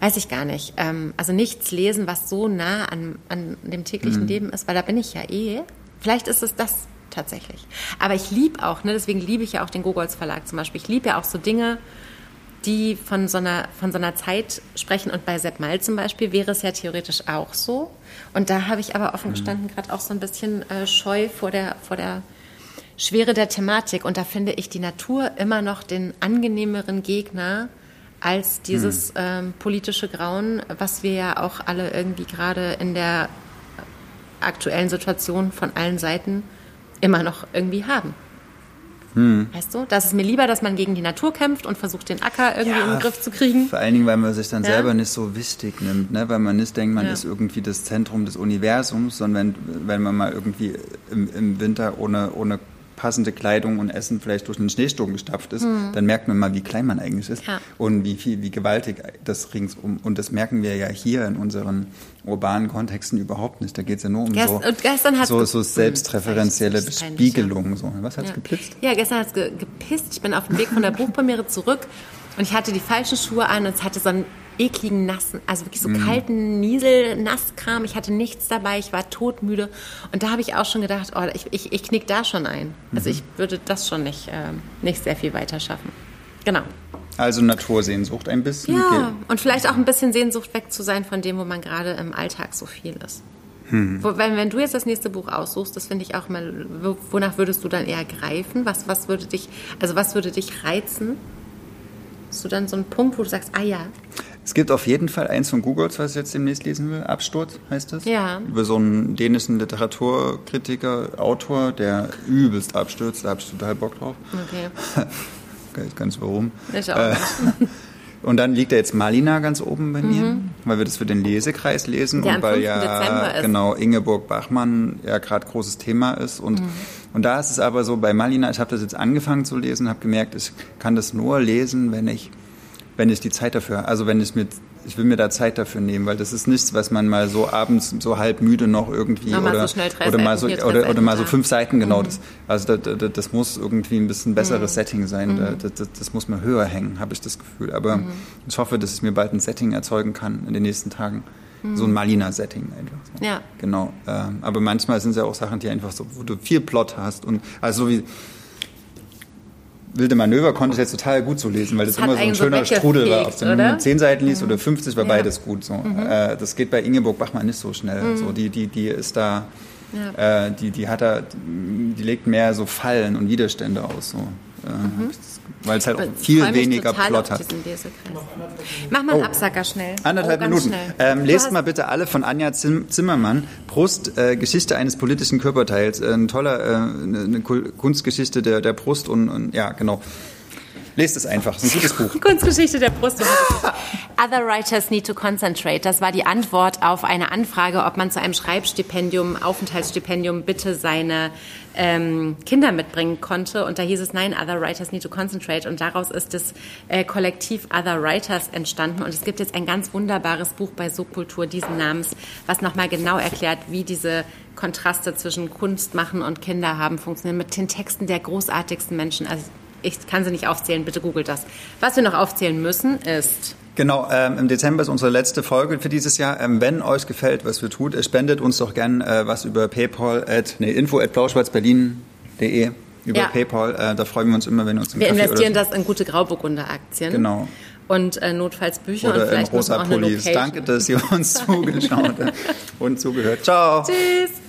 Weiß ich gar nicht. Ähm, also nichts lesen, was so nah an, an dem täglichen Leben ist, weil da bin ich ja eh. Vielleicht ist es das tatsächlich. Aber ich liebe auch, ne, deswegen liebe ich ja auch den Gogolz Verlag zum Beispiel. Ich liebe ja auch so Dinge, die von so, einer, von so einer Zeit sprechen. Und bei Sepp Mal zum Beispiel wäre es ja theoretisch auch so. Und da habe ich aber offen gestanden gerade auch so ein bisschen äh, Scheu vor der, vor der Schwere der Thematik. Und da finde ich die Natur immer noch den angenehmeren Gegner als dieses ähm, politische Grauen, was wir ja auch alle irgendwie gerade in der aktuellen Situation von allen Seiten immer noch irgendwie haben. Weißt du? Das ist mir lieber, dass man gegen die Natur kämpft und versucht, den Acker irgendwie in den Griff zu kriegen. Vor allen Dingen, weil man sich dann Ja. selber nicht so wichtig nimmt, ne? weil man nicht denkt, man Ja. ist irgendwie das Zentrum des Universums, sondern wenn, wenn man mal irgendwie im, im Winter ohne, ohne passende Kleidung und Essen vielleicht durch einen Schneesturm gestapft ist, dann merkt man mal, wie klein man eigentlich ist Hm. Ja. und wie viel, wie gewaltig das ringsum. Und das merken wir ja hier in unseren urbanen Kontexten überhaupt nicht. Da geht es ja nur um Gest- so, gestern hat's so, so selbstreferenzielle das ist peinlich, Bespiegelung. So. Was hat's Ja. geblitzt? Ja, gestern hat es ge gepisst. Ich bin auf dem Weg von der Buchpremiere zurück und ich hatte die falschen Schuhe an und es hatte so einen ekligen, nassen, also wirklich so Mhm. kalten Niesel-Nasskram. Ich hatte nichts dabei, ich war todmüde. Und da habe ich auch schon gedacht, oh, ich, ich, ich knick da schon ein. Also Mhm. ich würde das schon nicht, ähm, nicht sehr viel weiter schaffen. Genau. Also Natursehnsucht ein bisschen. Ja, und vielleicht auch ein bisschen Sehnsucht weg zu sein von dem, wo man gerade im Alltag so viel ist. Wo, wenn, wenn du jetzt das nächste Buch aussuchst, das finde ich auch mal, wo- wonach würdest du dann eher greifen? Was, was würde dich, also was würde dich reizen? Hast du dann so einen Punkt, wo du sagst, ah ja, Es gibt auf jeden Fall eins von Googles, was ich jetzt demnächst lesen will. Absturz heißt es. Ja. Über so einen dänischen Literaturkritiker, Autor, der übelst abstürzt. Da habe ich total Bock drauf. okay. Ich weiß ganz warum. Ich auch Äh. Und dann liegt da jetzt Malina ganz oben bei mir, weil wir das für den Lesekreis lesen Mhm. Der und weil 5. ja genau Ingeborg Bachmann ja gerade großes Thema ist und Mhm. und da ist es aber so bei Malina, ich habe das jetzt angefangen zu lesen, habe gemerkt, ich kann das nur lesen, wenn ich wenn ich die Zeit dafür, also wenn ich mir ich will mir da Zeit dafür nehmen, weil das ist nichts, was man mal so abends so halb müde noch irgendwie mal oder, so oder mal so oder, oder mal so da. fünf Seiten genau Mhm. das also das, das, das muss irgendwie ein bisschen besseres Setting sein Mhm. das, das, muss mal höher hängen habe ich das Gefühl aber Mhm. ich hoffe dass ich mir bald ein Setting erzeugen kann in den nächsten Tagen so ein Malina Setting einfach so. Mhm. Ja. genau ähm, aber manchmal sind es ja auch Sachen die einfach so wo du viel Plot hast und also so wie Wilde Manöver konnte ich jetzt total gut so lesen, weil das, Das immer so ein einen so schöner Strudel war. Ob du nur oder? Mhm. 10 Seiten liest oder 50, war Ja. Mhm. beides gut. So. Äh, das geht bei Ingeborg Bachmann nicht so schnell. So, die, die, die ist da, Ja. äh, die, die hat da, die legt mehr so Fallen und Widerstände aus. So. Äh, das- Weil es halt auch viel weniger Plot hat. Mach mal einen Absacker schnell. Anderthalb oh, Minuten. Schnell. Ähm, lest mal bitte alle von Anja Zim Zimmermann. Brust, äh, Geschichte eines politischen Körperteils. Äh, ein toller, äh, eine Kunstgeschichte der, der Brust und, und ja, genau. Lest es einfach, es ist ein gutes Buch. Kunstgeschichte der Brust. Other writers need to concentrate. Das war die Antwort auf eine Anfrage, ob man zu einem Schreibstipendium, Aufenthaltsstipendium bitte seine ähm, Kinder mitbringen konnte. Und da hieß es, nein, Other Writers Need to Concentrate. Und daraus ist das äh, Kollektiv Other Writers entstanden. Und es gibt jetzt ein ganz wunderbares Buch bei Subkultur diesen Namens, was nochmal genau erklärt, wie diese Kontraste zwischen Kunst machen und Kinder haben funktionieren mit den Texten der großartigsten Menschen. Also ich kann sie nicht aufzählen, bitte googelt das. Was wir noch aufzählen müssen ist... Genau, ähm, im Dezember ist unsere letzte Folge für dieses Jahr. Ähm, wenn euch gefällt, was wir tun, spendet uns doch gern äh, was über PayPal at nee, info at blauschwarzberlin.de über ja. PayPal. Äh, da freuen wir uns immer, wenn uns im Wir Kaffee investieren das in gute Grauburgunder Aktien. Genau. Und äh, notfalls Bücher oder und vielleicht in rosa Pullis. Danke, dass ihr uns zugeschaut und zugehört. Ciao. Tschüss.